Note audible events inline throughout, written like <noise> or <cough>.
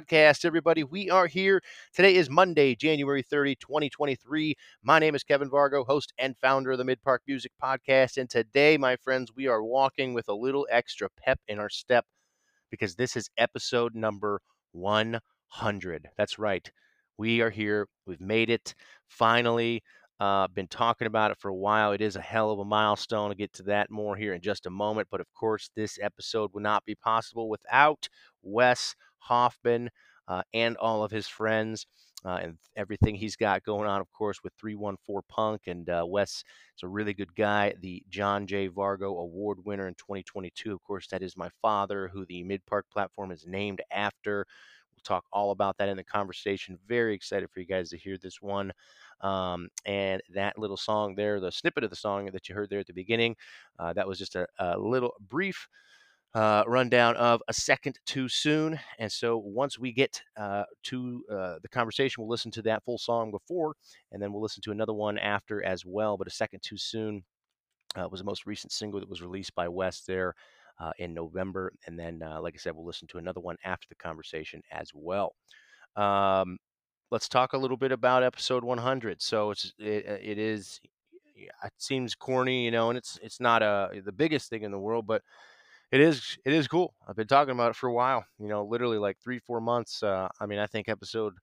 podcast, everybody. We are here. Today is Monday, January 30, 2023. My name is Kevin Vargo, host and founder of the Mid Park Music Podcast. And today, my friends, we are walking with a little extra pep in our step because this is episode number 100. That's right. We are here. We've made it finally. Uh, been talking about it for a while. It is a hell of a milestone. I'll get to that more here in just a moment. But of course, this episode would not be possible without Wes Hoffman uh, and all of his friends uh, and everything he's got going on, of course, with 314 Punk. And uh, Wes is a really good guy, the John J. Vargo Award winner in 2022. Of course, that is my father, who the Mid Park platform is named after. We'll talk all about that in the conversation. Very excited for you guys to hear this one. Um, and that little song there, the snippet of the song that you heard there at the beginning, uh, that was just a, a little brief uh, rundown of a second too soon. And so once we get uh, to uh, the conversation, we'll listen to that full song before, and then we'll listen to another one after as well. But a second too soon uh, was the most recent single that was released by Wes there. Uh, in November, and then, uh, like I said, we'll listen to another one after the conversation as well. Um, let's talk a little bit about episode 100. So it's it, it is it seems corny, you know, and it's it's not a the biggest thing in the world, but it is it is cool. I've been talking about it for a while, you know, literally like three four months. Uh, I mean, I think episode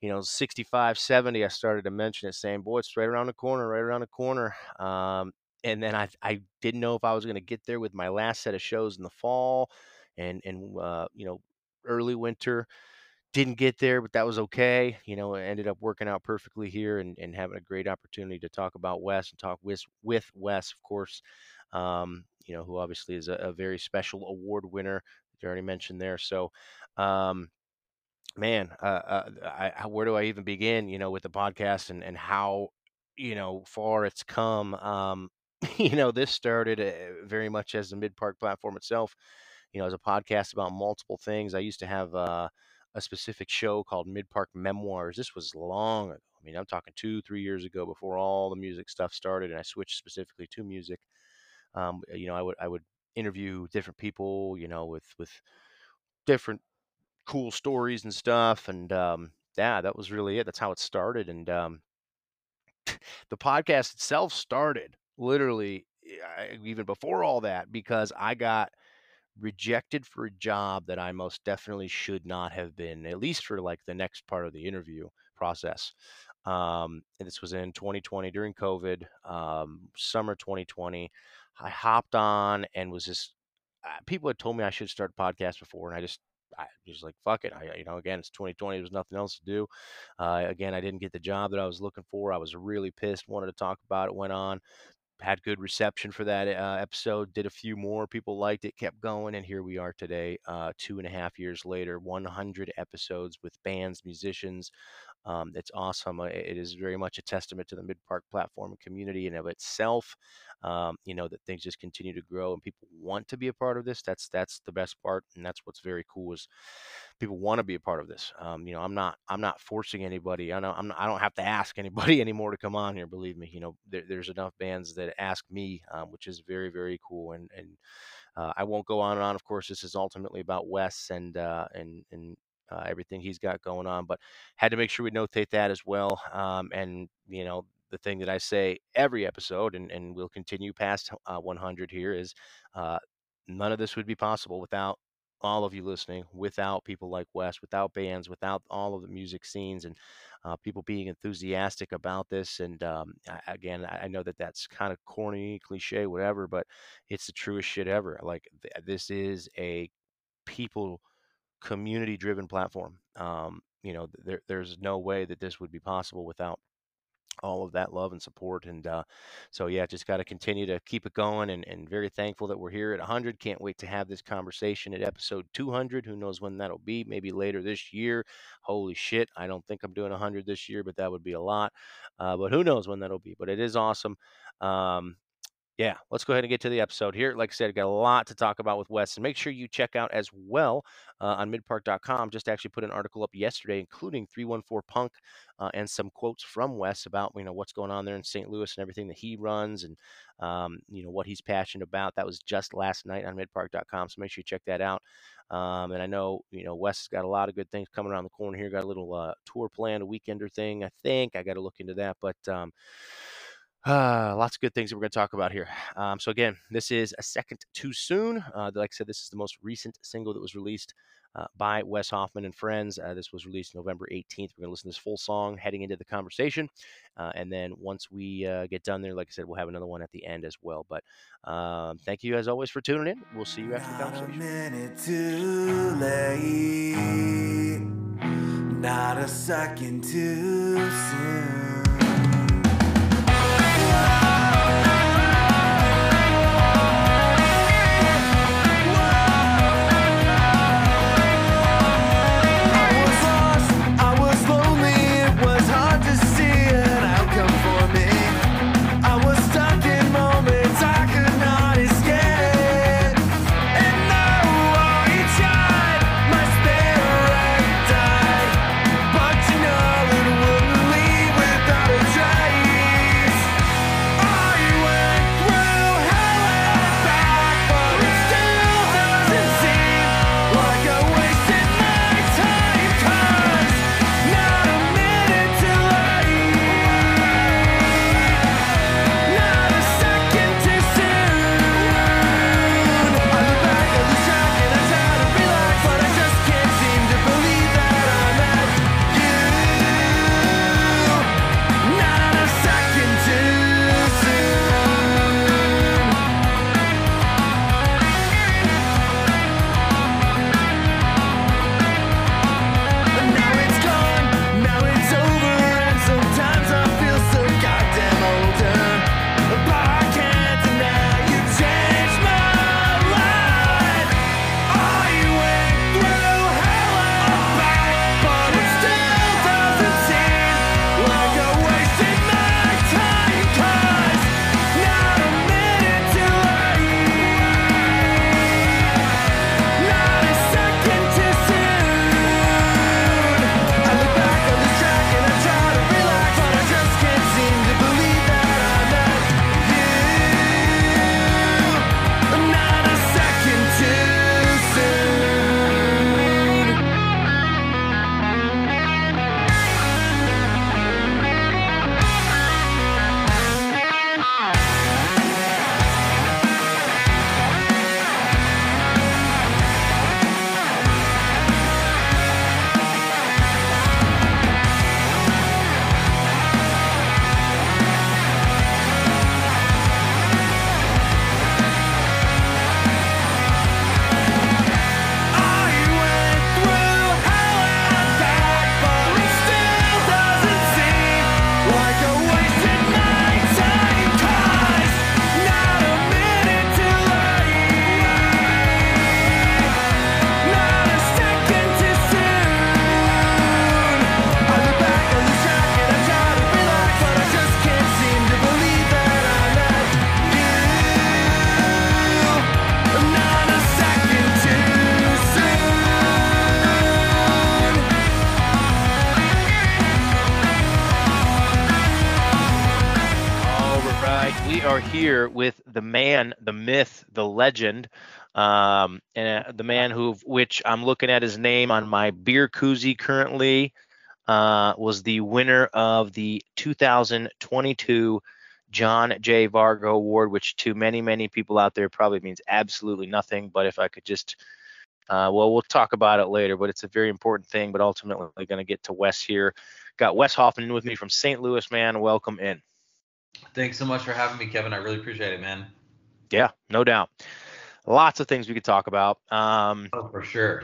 you know 65 70 i started to mention it saying boy it's right around the corner right around the corner um, and then I, I didn't know if i was going to get there with my last set of shows in the fall and and uh, you know early winter didn't get there, but that was okay. You know, it ended up working out perfectly here and, and having a great opportunity to talk about Wes and talk with, with Wes, of course, um, you know, who obviously is a, a, very special award winner. You already mentioned there. So, um, man, uh, uh, I, where do I even begin, you know, with the podcast and, and how, you know, far it's come. Um, <laughs> you know, this started uh, very much as the Mid Park platform itself, you know, as a podcast about multiple things. I used to have, uh, a specific show called Mid Park Memoirs. This was long ago. I mean, I'm talking two, three years ago before all the music stuff started, and I switched specifically to music. Um, you know, I would I would interview different people, you know, with with different cool stories and stuff, and um, yeah, that was really it. That's how it started, and um, <laughs> the podcast itself started literally eh, even before all that because I got rejected for a job that I most definitely should not have been, at least for like the next part of the interview process. Um, and this was in 2020 during COVID, um, summer 2020. I hopped on and was just, uh, people had told me I should start a podcast before, and I just, I was like, fuck it. I, you know, again, it's 2020. There was nothing else to do. Uh, again, I didn't get the job that I was looking for. I was really pissed, wanted to talk about it, went on, had good reception for that uh, episode. Did a few more. People liked it, kept going, and here we are today, uh, two and a half years later, 100 episodes with bands, musicians. Um, it's awesome. Uh, it is very much a testament to the Mid Park platform and community in of itself. Um, you know that things just continue to grow and people want to be a part of this. That's that's the best part, and that's what's very cool is people want to be a part of this. Um, you know, I'm not I'm not forcing anybody. I know I'm not, I don't have to ask <laughs> anybody anymore to come on here. Believe me, you know, there, there's enough bands that ask me, um, which is very very cool. And and uh, I won't go on and on. Of course, this is ultimately about Wes and uh, and and uh, everything he's got going on, but had to make sure we notate that as well. Um, and you know, the thing that I say every episode, and, and we'll continue past uh, 100 here, is uh, none of this would be possible without all of you listening, without people like Wes, without bands, without all of the music scenes, and uh, people being enthusiastic about this. And um, I, again, I know that that's kind of corny, cliche, whatever, but it's the truest shit ever. Like th- this is a people community driven platform. Um, you know, there, there's no way that this would be possible without all of that love and support. And uh, so, yeah, just got to continue to keep it going and, and very thankful that we're here at 100. Can't wait to have this conversation at episode 200. Who knows when that'll be? Maybe later this year. Holy shit. I don't think I'm doing 100 this year, but that would be a lot. Uh, but who knows when that'll be? But it is awesome. Um, Yeah, let's go ahead and get to the episode here. Like I said, I got a lot to talk about with Wes, and make sure you check out as well uh, on midpark.com. Just actually put an article up yesterday, including 314 Punk uh, and some quotes from Wes about you know what's going on there in St. Louis and everything that he runs and um, you know what he's passionate about. That was just last night on midpark.com, so make sure you check that out. Um, and I know you know Wes has got a lot of good things coming around the corner here. Got a little uh, tour planned, a weekender thing. I think I got to look into that, but. Um, uh, lots of good things that we're going to talk about here. Um, so again, this is a second too soon. Uh, like I said, this is the most recent single that was released uh, by Wes Hoffman and friends. Uh, this was released November 18th. We're going to listen to this full song heading into the conversation, uh, and then once we uh, get done there, like I said, we'll have another one at the end as well. But um, thank you as always for tuning in. We'll see you after the conversation. Not a second too soon. The myth, the legend, um, and uh, the man who, which I'm looking at his name on my beer koozie currently, uh, was the winner of the 2022 John J. Vargo Award, which to many, many people out there probably means absolutely nothing. But if I could just, uh, well, we'll talk about it later, but it's a very important thing. But ultimately, we're going to get to Wes here. Got Wes Hoffman with me from St. Louis, man. Welcome in. Thanks so much for having me, Kevin. I really appreciate it, man. Yeah, no doubt. Lots of things we could talk about. Um, oh, for sure.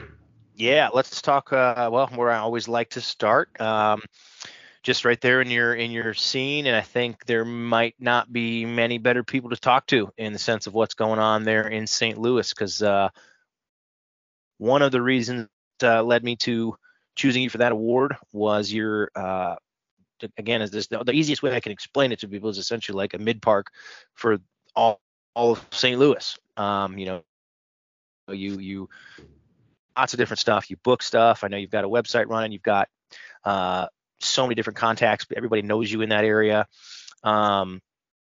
Yeah, let's talk. Uh, well, where I always like to start, um, just right there in your in your scene, and I think there might not be many better people to talk to in the sense of what's going on there in St. Louis, because uh, one of the reasons uh, led me to choosing you for that award was your uh, again is this the, the, easiest way I can explain it to people is essentially like a mid park for all of St. Louis. Um, you know, you you lots of different stuff. You book stuff. I know you've got a website running. You've got uh, so many different contacts. Everybody knows you in that area. Um,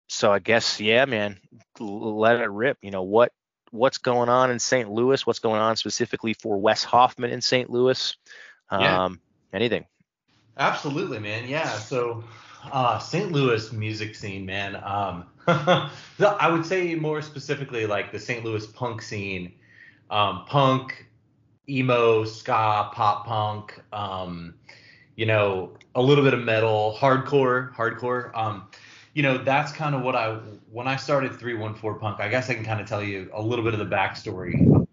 so I guess yeah, man, let it rip. You know what what's going on in St. Louis? What's going on specifically for Wes Hoffman in St. Louis? Um, yeah. Anything? Absolutely, man. Yeah. So uh, St. Louis music scene, man. Um, <laughs> I would say more specifically like the St. Louis punk scene, um, punk, emo, ska, pop punk, um, you know, a little bit of metal, hardcore, hardcore. Um, you know, that's kind of what I when I started 314 Punk. I guess I can kind of tell you a little bit of the backstory.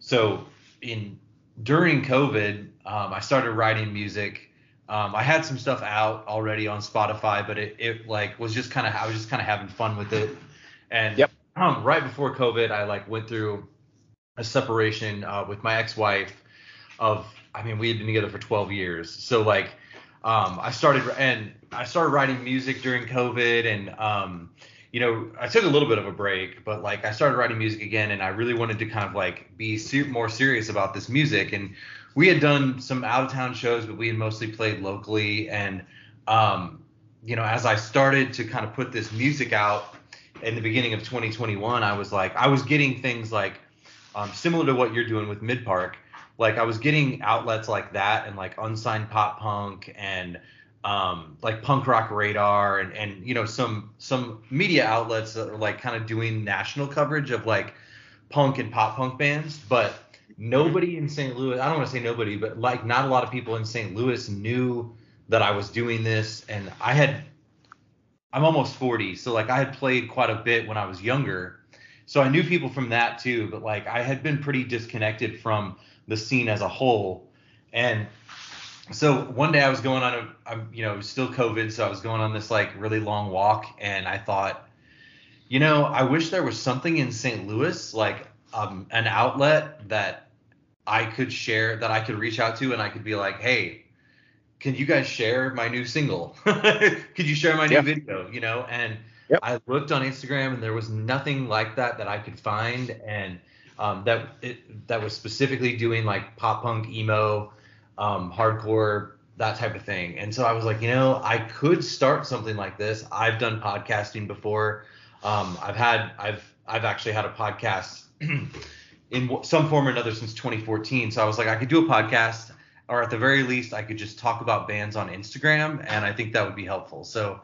So in during COVID, um, I started writing music. Um, I had some stuff out already on Spotify, but it, it like was just kind of I was just kind of having fun with it. And yep. um, right before COVID, I like went through a separation uh, with my ex-wife. Of I mean, we had been together for 12 years, so like um, I started and I started writing music during COVID, and um, you know, I took a little bit of a break, but like I started writing music again, and I really wanted to kind of like be more serious about this music. And we had done some out of town shows, but we had mostly played locally. And um, you know, as I started to kind of put this music out in the beginning of 2021, I was like, I was getting things like um, similar to what you're doing with Mid Park like I was getting outlets like that and like unsigned pop punk and um, like punk rock radar and and you know some some media outlets that are like kind of doing national coverage of like punk and pop punk bands but nobody in St. Louis I don't want to say nobody but like not a lot of people in St. Louis knew that I was doing this and I had I'm almost 40 so like I had played quite a bit when I was younger so I knew people from that too but like I had been pretty disconnected from the scene as a whole. And so one day I was going on a, I'm, you know, it was still COVID, so I was going on this like really long walk, and I thought, you know, I wish there was something in St. Louis, like um, an outlet that I could share, that I could reach out to, and I could be like, hey, can you guys share my new single? <laughs> could you share my new video? You know, and yep. I looked on Instagram, and there was nothing like that that I could find, and um, that it, that was specifically doing like pop punk, emo, um, hardcore, that type of thing. And so I was like, you know, I could start something like this. I've done podcasting before. Um, I've had I've I've actually had a podcast <clears throat> in some form or another since 2014. So I was like, I could do a podcast, or at the very least, I could just talk about bands on Instagram, and I think that would be helpful. So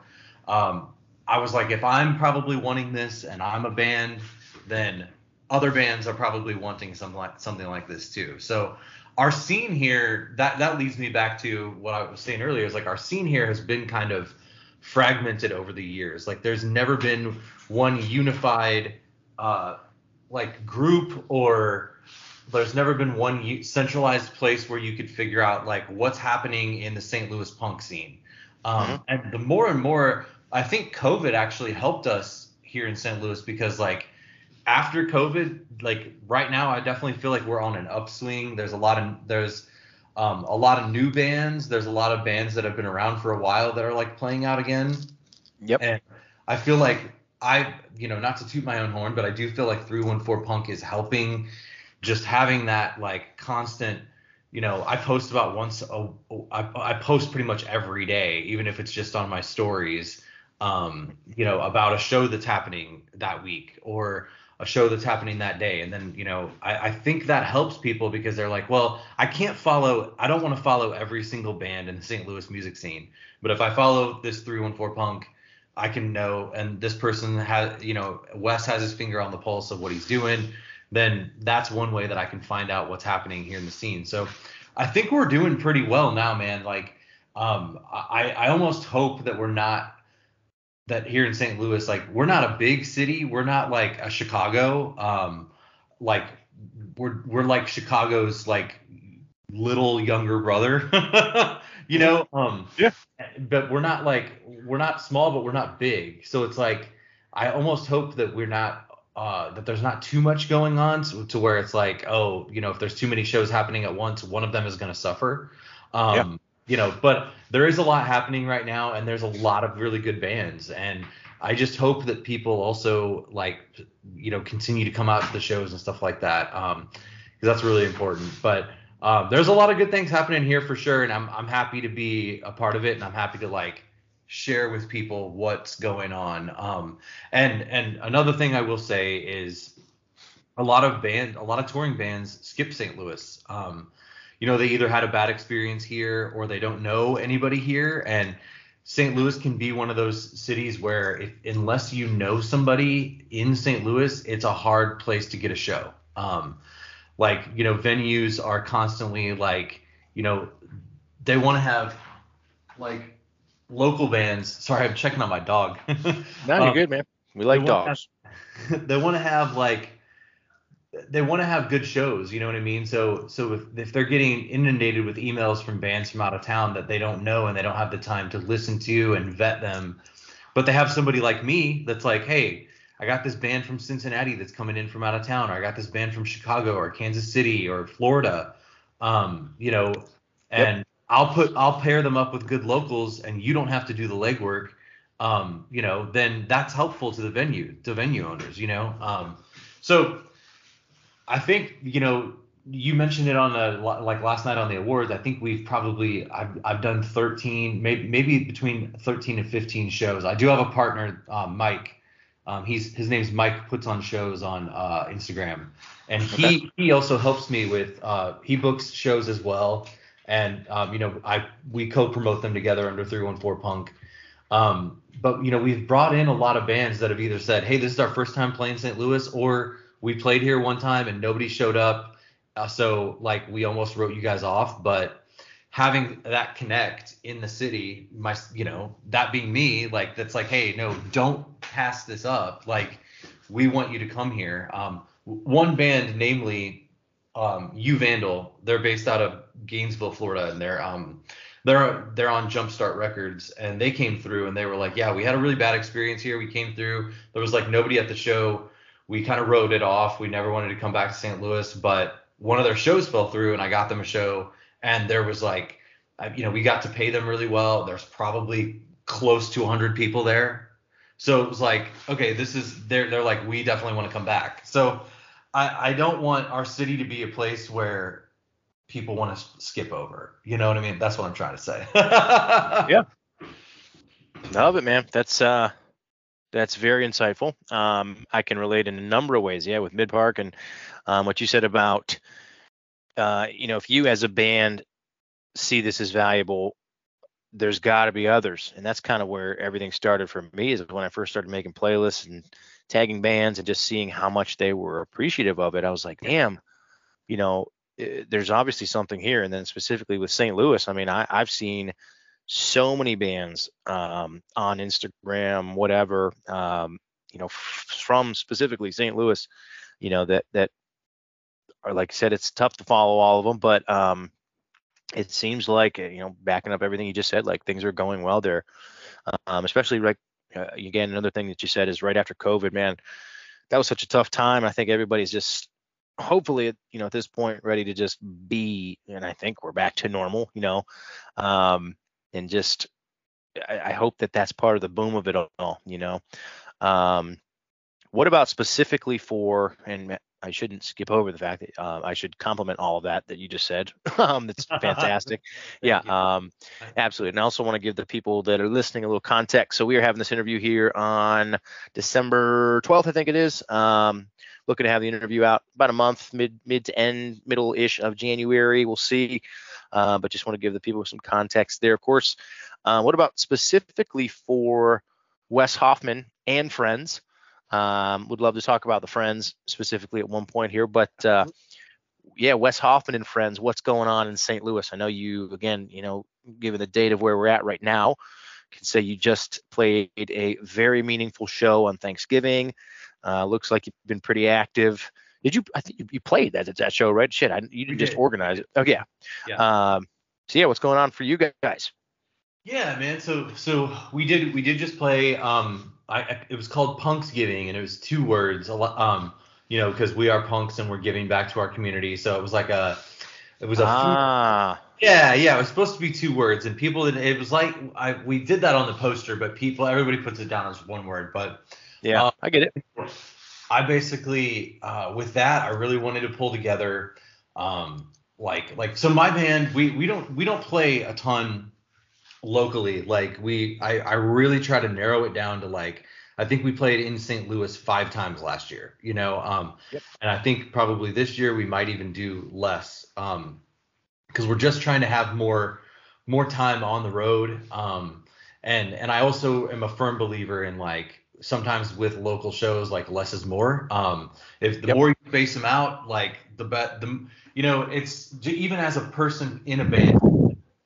um, I was like, if I'm probably wanting this and I'm a band, then other bands are probably wanting something like something like this too. So our scene here that that leads me back to what I was saying earlier is like our scene here has been kind of fragmented over the years. Like there's never been one unified uh, like group or there's never been one centralized place where you could figure out like what's happening in the St. Louis punk scene. Um, mm-hmm. And the more and more, I think COVID actually helped us here in St. Louis because like after COVID, like right now, I definitely feel like we're on an upswing. There's a lot of there's um, a lot of new bands. There's a lot of bands that have been around for a while that are like playing out again. Yep. And I feel like I, you know, not to toot my own horn, but I do feel like 314 Punk is helping. Just having that like constant, you know, I post about once. A, I, I post pretty much every day, even if it's just on my stories. Um, you know, about a show that's happening that week or a show that's happening that day. And then, you know, I, I, think that helps people because they're like, well, I can't follow, I don't want to follow every single band in the St. Louis music scene. But if I follow this 314 punk, I can know, and this person has, you know, Wes has his finger on the pulse of what he's doing, then that's one way that I can find out what's happening here in the scene. So I think we're doing pretty well now, man. Like, um, I, I almost hope that we're not that here in St. Louis, like we're not a big city. We're not like a Chicago. Um, like we're we're like Chicago's like little younger brother. <laughs> you know? Um yeah. But we're not like we're not small, but we're not big. So it's like I almost hope that we're not uh, that there's not too much going on to, to, where it's like, oh, you know, if there's too many shows happening at once, one of them is going to suffer. Um, yeah you know, but there is a lot happening right now, and there's a lot of really good bands, and I just hope that people also like you know continue to come out to the shows and stuff like that um because that's really important. But um, there's a lot of good things happening here for sure, and I'm I'm happy to be a part of it, and I'm happy to like share with people what's going on. Um, and and another thing I will say is a lot of band, a lot of touring bands skip St. Louis. Um, you know, they either had a bad experience here or they don't know anybody here, and St. Louis can be one of those cities where if unless you know somebody in St. Louis, it's a hard place to get a show. Um, like you know, venues are constantly like you know they want to have like local bands. Sorry, I'm checking on my dog. <laughs> No, you're um, good, man. We like dogs. Have, <laughs> they want to have like they want to have good shows, you know what I mean? So so if, if they're getting inundated with emails from bands from out of town that they don't know and they don't have the time to listen to and vet them, but they have somebody like me that's like, hey, I got this band from Cincinnati that's coming in from out of town, or I got this band from Chicago or Kansas City or Florida, um, you know, and yep. I'll put I'll pair them up with good locals, and you don't have to do the legwork, um, you know, then that's helpful to the venue, to venue owners, you know. Um, so I think you know you mentioned it on the like last night on the awards. I think we've probably I've I've done 13, maybe maybe between 13 and 15 shows. I do have a partner, um, Mike. Um, he's his name's Mike puts on shows on uh, Instagram, and he he also helps me with uh, he books shows as well, and um, you know I we co-promote them together under 314 Punk. Um, but you know we've brought in a lot of bands that have either said, hey, this is our first time playing St. Louis, or we played here one time and nobody showed up, uh, so like we almost wrote you guys off. But having that connect in the city, my you know that being me, like that's like, hey, no, don't pass this up. Like we want you to come here. Um, one band, namely um, You Vandal, they're based out of Gainesville, Florida, and they're um they're they're on Jumpstart Records, and they came through and they were like, yeah, we had a really bad experience here. We came through, there was like nobody at the show we kind of wrote it off. We never wanted to come back to St. Louis, but one of their shows fell through, and I got them a show, and there was like, you know, we got to pay them really well. There's probably close to 100 people there, so it was like, okay, this is they're they're like, we definitely want to come back. So I I don't want our city to be a place where people want to skip over. You know what I mean? That's what I'm trying to say. <laughs> yeah. Love it, man. That's uh that's very insightful. Um, I can relate in a number of ways. Yeah, with Mid Park and um, what you said about, uh, you know, if you as a band see this as valuable, there's got to be others, and that's kind of where everything started for me. Is when I first started making playlists and tagging bands and just seeing how much they were appreciative of it. I was like, damn, you know, eh, there's obviously something here. And then specifically with St. Louis, I mean, I, I've seen so many bands um, on Instagram, whatever, um, you know, f- from specifically St. Louis, you know, that that are like I said, it's tough to follow all of them, but um, it seems like you know, backing up everything you just said, like things are going well there, um, especially like uh, again, another thing that you said is right after COVID, man, that was such a tough time. I think everybody's just hopefully you know at this point ready to just be and i think we're back to normal you know um and just I, I, hope that that's part of the boom of it all. You know, um, what about specifically for and I shouldn't skip over the fact that uh, I should compliment all of that that you just said. <laughs> um, <laughs> that's fantastic. yeah, um, absolutely. And I also want to give the people that are listening a little context. So we are having this interview here on December 12th, I think it is. Um, looking to have the interview out about a month, mid mid to end, middle ish of January. We'll see. Uh, but just want to give the people some context there. Of course, uh, what about specifically for Wes Hoffman and friends? Um, would love to talk about the friends specifically at one point here, but uh, yeah, Wes Hoffman and friends, what's going on in St. Louis? I know you again, you know, given the date of where we're at right now, can say you just played a very meaningful show on Thanksgiving. Uh, looks like you've been pretty active. Did you? I think you, you played that that show, right? Shit, I, you didn't just organize it. Oh yeah. Yeah. Um, so yeah, what's going on for you guys? Yeah, man. So so we did we did just play. Um, I it was called Punks Giving, and it was two words. A lot. Um, you know, because we are punks and we're giving back to our community. So it was like a it was a ah. Yeah, yeah, it was supposed to be two words, and people. It was like I we did that on the poster, but people everybody puts it down as one word. But Yeah, Uh, I get it. I basically uh, with that I really wanted to pull together um, like like so my band we we don't we don't play a ton locally like we I, I really try to narrow it down to like I think we played in St. Louis five times last year you know um Yep. and I think probably this year we might even do less um because we're just trying to have more more time on the road um and and I also am a firm believer in like sometimes with local shows like less is more um if the Yep. more you space them out like the bet the you know it's even as a person in a band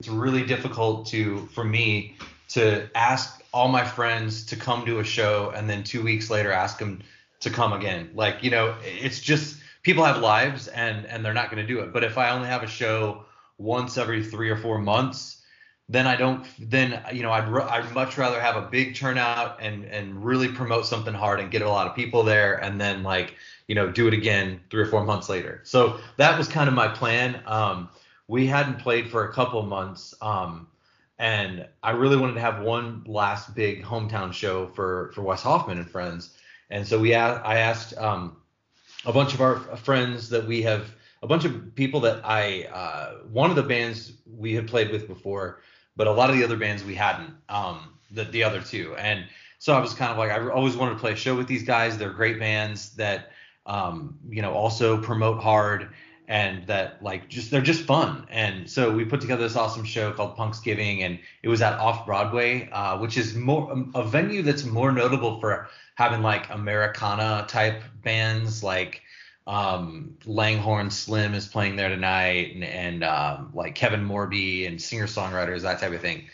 it's really difficult to for me to ask all my friends to come to a show and then two weeks later ask them to come again. Like you know it's just people have lives and and they're not going to do it. But if i only have a show once every three or four months then i don't then you know i'd, I'd much rather have a big turnout and and really promote something hard and get a lot of people there and then like you know do it again three or four months later. So that was kind of my plan. Um we hadn't played for a couple months um and I really wanted to have one last big hometown show for for Wes Hoffman and friends. And so we I asked um, a bunch of our friends that we have a bunch of people that I uh, one of the bands we had played with before, but a lot of the other bands we hadn't. Um, the the other two, and so I was kind of like I always wanted to play a show with these guys. They're great bands that um, you know also promote hard and that like just they're just fun. And so we put together this awesome show called Punks Giving, and it was at Off Broadway, uh, which is more um, a venue that's more notable for having like Americana type bands like um, Langhorne Slim is playing there tonight, and, and um, like Kevin Morby and singer songwriters that type of thing.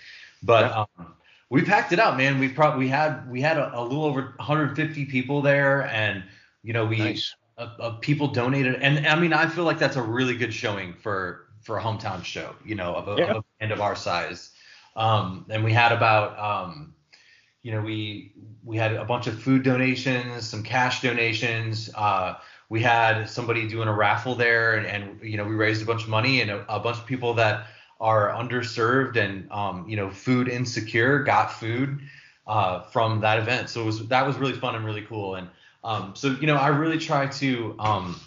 But um, we packed it out, man. We probably we had we had a, a little over 150 people there, and you know we Nice. Uh, uh, people donated, and I mean, I feel like that's a really good showing for for a hometown show, you know, of a, Yeah. of a band of our size. Um, and we had about, um, you know, we we had a bunch of food donations, some cash donations. Uh, we had somebody doing a raffle there, and, and you know, we raised a bunch of money, and a, a bunch of people that are underserved and um, you know, food insecure got food uh, from that event. So it was that was really fun and really cool. And um, so you know, I really try to um,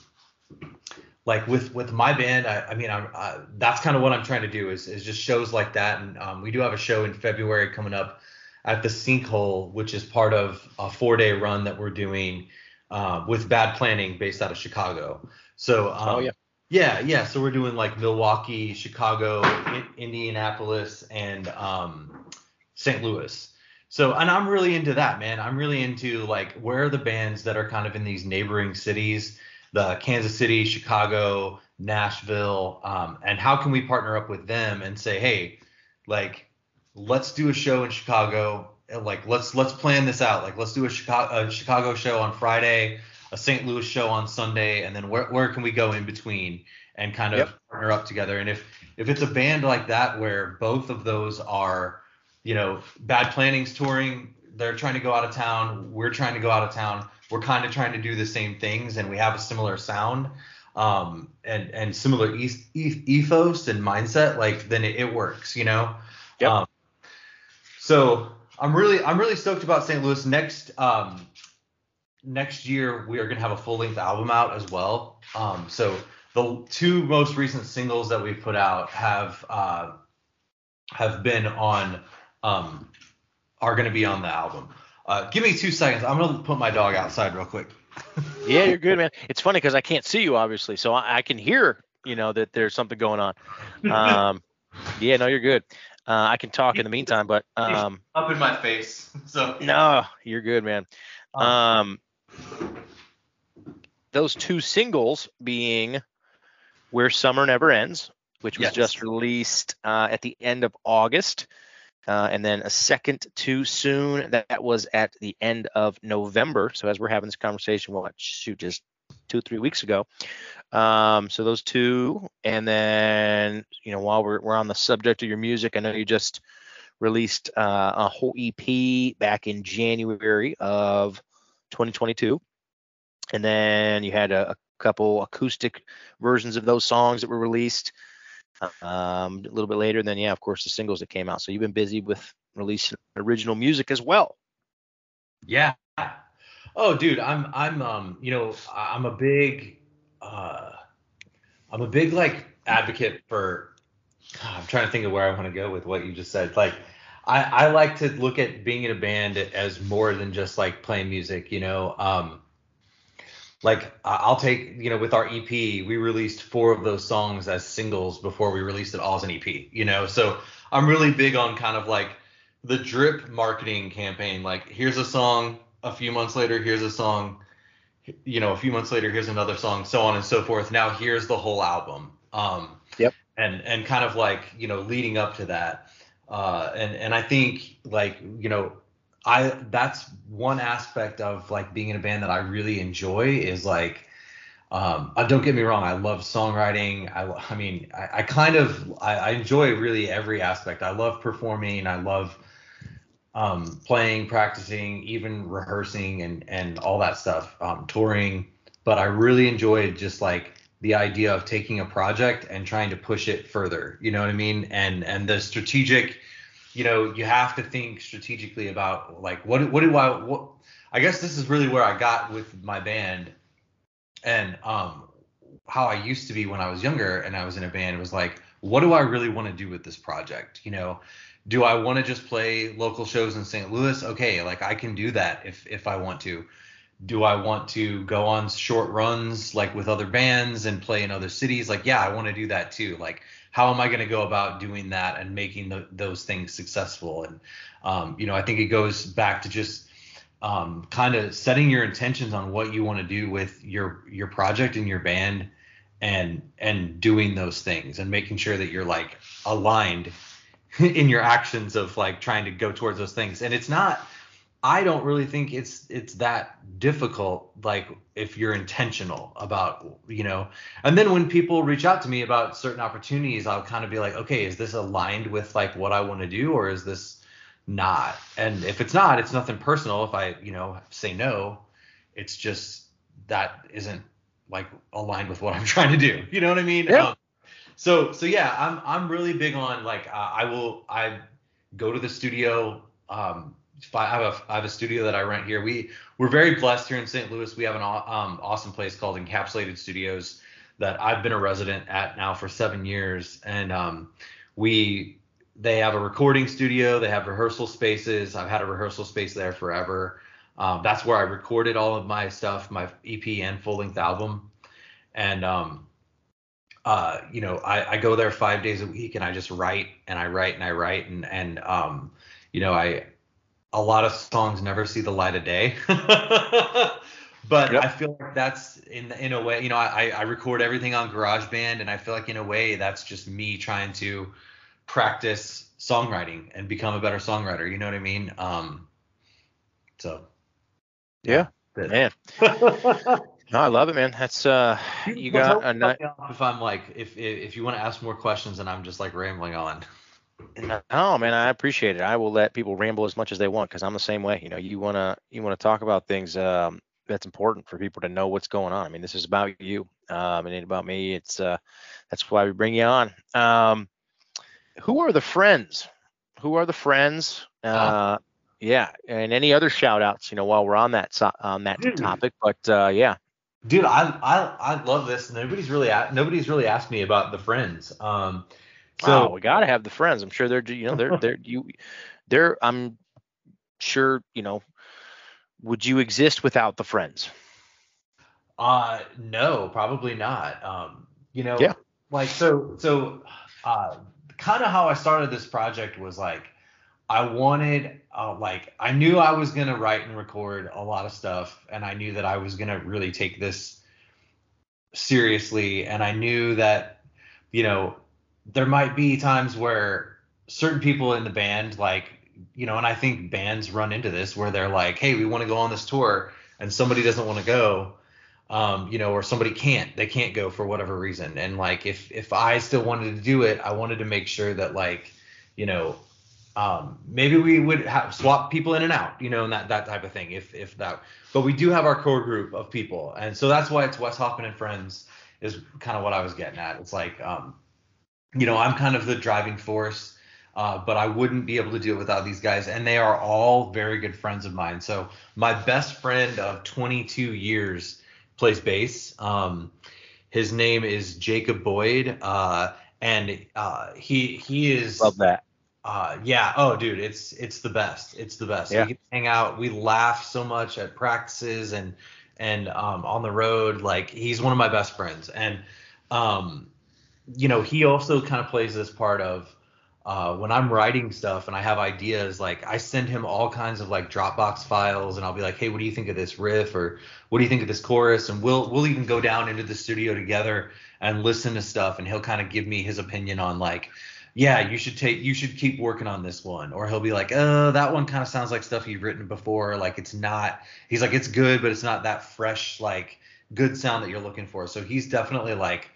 like with with my band. I, I mean, I'm uh, that's kind of what I'm trying to do is is just shows like that. And um, we do have a show in February coming up at the Sinkhole, which is part of a four day run that we're doing uh, with Bad Planning, based out of Chicago. So um, Oh, yeah. yeah, yeah. So we're doing like Milwaukee, Chicago, in, Indianapolis, and um, St. Louis. So, and I'm really into that, man. I'm really into like where are the bands that are kind of in these neighboring cities, the Kansas City, Chicago, Nashville, um, and how can we partner up with them and say, hey, like, let's do a show in Chicago. and, Like, let's let's plan this out. Like, let's do a Chicago, a Chicago show on Friday, a St. Louis show on Sunday, and then where where can we go in between and kind of Yep. partner up together? And if if it's a band like that where both of those are you know, bad planning's touring. They're trying to go out of town. We're trying to go out of town. We're kind of trying to do the same things, and we have a similar sound, um, and and similar e- e- ethos and mindset. Like then it, it works, you know. Yep. Um, so I'm really I'm really stoked about St. Louis. Next um, next year we are gonna have a full length album out as well. Um, so the two most recent singles that we've put out have uh, have been on um, are going to be on the album. Uh, give me two seconds. I'm going to put my dog outside real quick. <laughs> Yeah, you're good, man. It's funny because I can't see you, obviously, so I, I can hear, you know, that there's something going on. Um, <laughs> yeah, no, you're good. Uh, I can talk in the meantime, but um, <laughs> Up in my face. So no, you're good, man. Um, those two singles being "Where Summer Never Ends," which was Yes. just released uh, at the end of August, uh, and then a second "Too Soon" that, that was at the end of November. So as we're having this conversation, what shoot, just two three weeks ago. Um, so those two, and then you know while we're we're on the subject of your music, I know you just released uh, a whole EP back in January of 2022, and then you had a, a couple acoustic versions of those songs that were released um, a little bit later. Then yeah, of course the singles that came out. So you've been busy with releasing original music as well. Yeah. Oh, dude, I'm I'm um you know I'm a big uh I'm a big like advocate for. I'm trying to think of where I want to go with what you just said. Like I I like to look at being in a band as more than just like playing music. You know. Um, like I'll take you know with our EP we released four of those songs as singles before we released it all as an EP you know? So I'm really big on kind of like the drip marketing campaign. Like here's a song a few months later here's a song you know a few months later here's another song so on and so forth. Now here's the whole album. Um yep. and and kind of like you know leading up to that. Uh and and I think like you know I that's one aspect of like being in a band that I really enjoy is like um uh, don't get me wrong I love songwriting. I I mean I, I kind of I, I enjoy really every aspect. I love performing. I love um playing practicing even rehearsing and and all that stuff um touring. But I really enjoy just like the idea of taking a project and trying to push it further. You know what I mean? And and the strategic you know, you have to think strategically about like what what do I what I guess this is really where I got with my band and um how I used to be when I was younger and I was in a band was like what do I really want to do with this project? You know, do I want to just play local shows in St. Louis? Okay, like I can do that if if I want to. Do I want to go on short runs like with other bands and play in other cities? Like yeah, I want to do that too. Like how am I going to go about doing that and making the, those things successful? And um, you know, I think it goes back to just um, kind of setting your intentions on what you want to do with your your project and your band, and and doing those things and making sure that you're like aligned <laughs> in your actions of like trying to go towards those things. And it's not I don't really think it's it's that difficult like if you're intentional about you know. And then when people reach out to me about certain opportunities I'll kind of be like okay is this aligned with like what I want to do or is this not? And if it's not it's nothing personal. If I you know say no it's just that isn't like aligned with what I'm <laughs> trying to do. You know what I mean? Yeah. Um, so so yeah I'm I'm really big on like uh, I will I go to the studio um I have a I have a studio that I rent here. We we're very blessed here in St. Louis. We have an um, awesome place called Encapsulated Studios that I've been a resident at now for seven years, and um, we they have a recording studio. They have rehearsal spaces. I've had a rehearsal space there forever. Um, that's where I recorded all of my stuff, my EP and full length album, and um, uh, you know I, I go there five days a week and I just write and I write and I write and and um, you know I a lot of songs never see the light of day. <laughs> but yep. I feel like that's in in a way, you know, I, I record everything on GarageBand, and I feel like in a way that's just me trying to practice songwriting and become a better songwriter. You know what I mean? Um, so yeah, man. <laughs> no, I love it, man. That's uh, you got a night. If I'm like, if if you want to ask more questions, and I'm just like rambling on. No, man, I appreciate it. I will let people ramble as much as they want because I'm the same way. You know, you wanna you wanna talk about things um, that's important for people to know what's going on. I mean, this is about you, um, and about me. It's uh, that's why we bring you on. Um, who are the friends? Who are the friends? Uh, yeah, and any other shout outs? You know, while we're on that on that Dude. topic, but uh, yeah. Dude, I I I love this. Nobody's really nobody's really asked me about the friends. Um, so wow, we got to have the friends. I'm sure they're you know they're they're you they're I'm sure you know would you exist without the friends? Uh no, probably not. Um you know yeah. like so so uh kind of how I started this project was like I wanted uh, like I knew I was going to write and record a lot of stuff and I knew that I was going to really take this seriously and I knew that you know there might be times where certain people in the band like you know and i think bands run into this where they're like hey we want to go on this tour and somebody doesn't want to go um, you know or somebody can't they can't go for whatever reason. And like if if i still wanted to do it i wanted to make sure that like you know um, maybe we would have swap people in and out you know and that that type of thing if if that but we do have our core group of people. And so that's why it's wes hoffman and friends is kind of what i was getting at. It's like um you know, I'm kind of the driving force. Uh, but I wouldn't be able to do it without these guys, and they are all very good friends of mine. So my best friend of 22 years plays bass. Um, his name is Jacob Boyd, uh, and uh, he he is Love that. uh, yeah. Oh, dude, it's it's the best. It's the best. Yeah. We hang out. We laugh so much at practices and and um, on the road. Like he's one of my best friends, and um, you know, he also kind of plays this part of uh, when I'm writing stuff and I have ideas. Like I send him all kinds of like Dropbox files, and I'll be like, hey, what do you think of this riff, or what do you think of this chorus? And we'll we'll even go down into the studio together and listen to stuff, and he'll kind of give me his opinion on like yeah, you should take you should keep working on this one. Or he'll be like, "Oh, that one kind of sounds like stuff you've written before. Like it's not he's like, it's good, but it's not that fresh, like good sound that you're looking for. So he's definitely like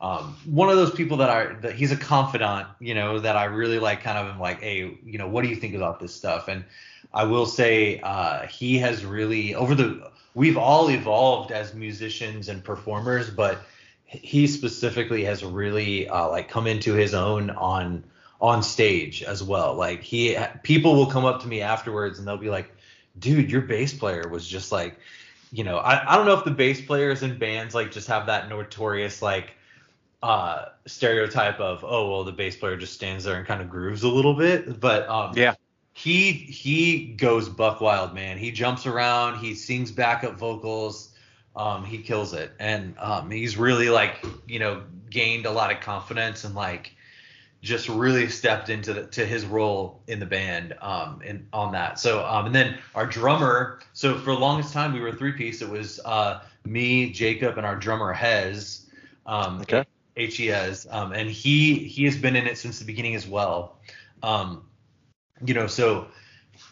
um, one of those people that are that he's a confidant, you know, that I really like kind of am like, hey, you know, what do you think about this stuff? And I will say uh, he has really over the we've all evolved as musicians and performers, but he specifically has really uh, like come into his own on on stage as well. Like he people will come up to me afterwards and they'll be like, "Dude, your bass player was just like, you know, I, I don't know if the bass players in bands like just have that notorious like uh stereotype of oh well the bass player just stands there and kind of grooves a little bit. But um Yeah. he he goes buck wild man. He jumps around. He sings backup vocals. Um he kills it. And um he's really like you know gained a lot of confidence and like just really stepped into the, to his role in the band um in on that. So um and then our drummer so for the longest time we were three piece. It was uh me jacob and our drummer Hez. Um Okay. Hes um and he he has been in it since the beginning as well um you know so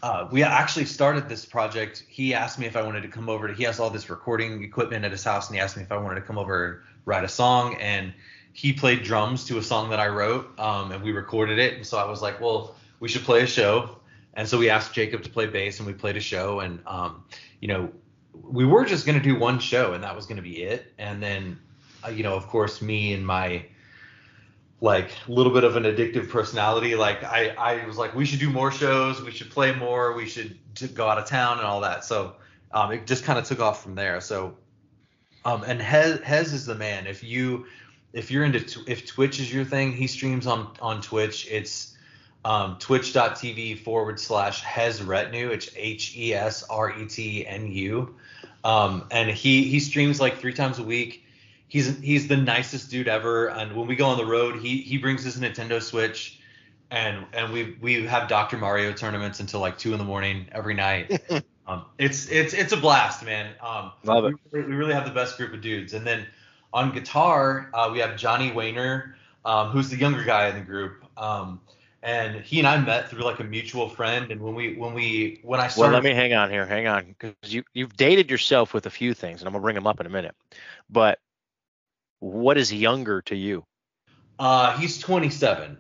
uh, we actually started this project. He asked me if I wanted to come over to. He has all this recording equipment at his house, and he asked me if I wanted to come over and write a song. And he played drums to a song that I wrote, um, and we recorded it. And so I was like, well, we should play a show. And so we asked Jacob to play bass, and we played a show. And um, you know, we were just gonna do one show, and that was gonna be it. And then, you know, of course, me and my like a little bit of an addictive personality. Like I, I was like, we should do more shows, we should play more, we should go out of town and all that. So um, it just kind of took off from there. So um, and Hez, Hez is the man. If you if you're into if Twitch is your thing, he streams on on Twitch. It's um, twitch.tv forward slash Hez Retnu. It's H E S R E T N U. Um, and he he streams like three times a week he's he's the nicest dude ever. And when we go on the road, he he brings his Nintendo Switch, and and we we have Dr. Mario tournaments until like two in the morning every night. <laughs> um, it's it's it's a blast, man. Um, Love it. We, we really have the best group of dudes. And then on guitar, uh, we have Johnny Wayner, um, who's the younger guy in the group. Um, and he and I met through like a mutual friend. And when we when we when I Well, let me hang on here. Hang on, because you you've dated yourself with a few things, and I'm gonna bring them up in a minute. But what is younger to you? uh, he's 27.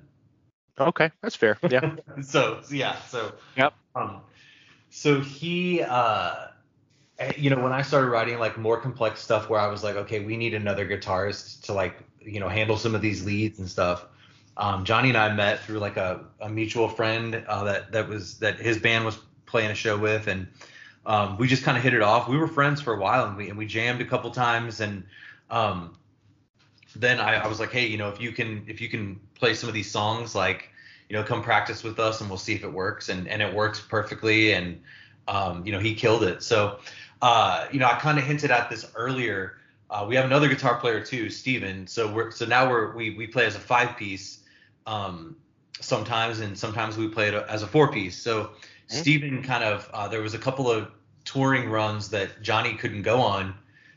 Okay, that's fair. Yeah. <laughs> so yeah, so Yep. Um, so he, uh, eh, you know, when I started writing like more complex stuff, where I was like, okay, we need another guitarist to like, you know, handle some of these leads and stuff. Um, Johnny and I met through like a, a mutual friend uh, that that was that his band was playing a show with, and um, we just kind of hit it off. We were friends for a while, and we and we jammed a couple times, and um, then I, I was like, hey, you know, if you can if you can play some of these songs, like, you know, come practice with us and we'll see if it works. And and it works perfectly. And um, you know, he killed it. So uh, you know, I kind of hinted at this earlier. Uh, we have another guitar player too, Steven. So we're so now we're we we play as a five piece um, sometimes, and sometimes we play it as a four piece. So Mhm. Steven kind of uh, there was a couple of touring runs that Johnny couldn't go on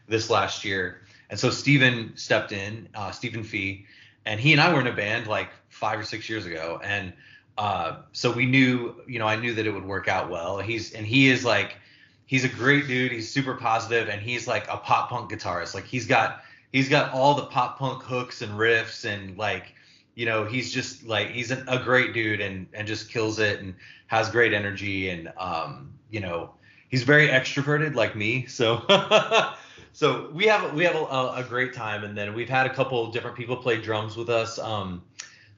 this last year. And so Stephen stepped in, uh, Stephen Fee, and he and I were in a band like five or six years ago. And uh, so we knew, you know, I knew that it would work out well. He's and he is like, he's a great dude. He's super positive, and he's like a pop punk guitarist. Like he's got he's got all the pop punk hooks and riffs, and like, you know, he's just like he's an, a great dude, and and just kills it, and has great energy, and um, you know, he's very extroverted like me. So. <laughs> so we have we have a, a great time and then we've had a couple of different people play drums with us um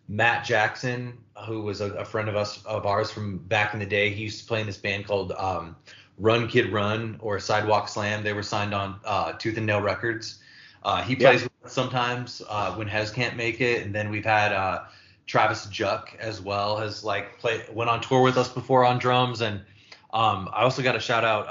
Matt Jackson, who was a, a, friend of us of ours from back in the day. He used to play in this band called um, Run Kid Run or Sidewalk Slam. They were signed on uh, Tooth and Nail Records. Uh, he plays yeah. with us sometimes uh, when Hez can't make it, and then we've had uh, Travis Juck as well has like play went on tour with us before on drums, and um, I also got a shout out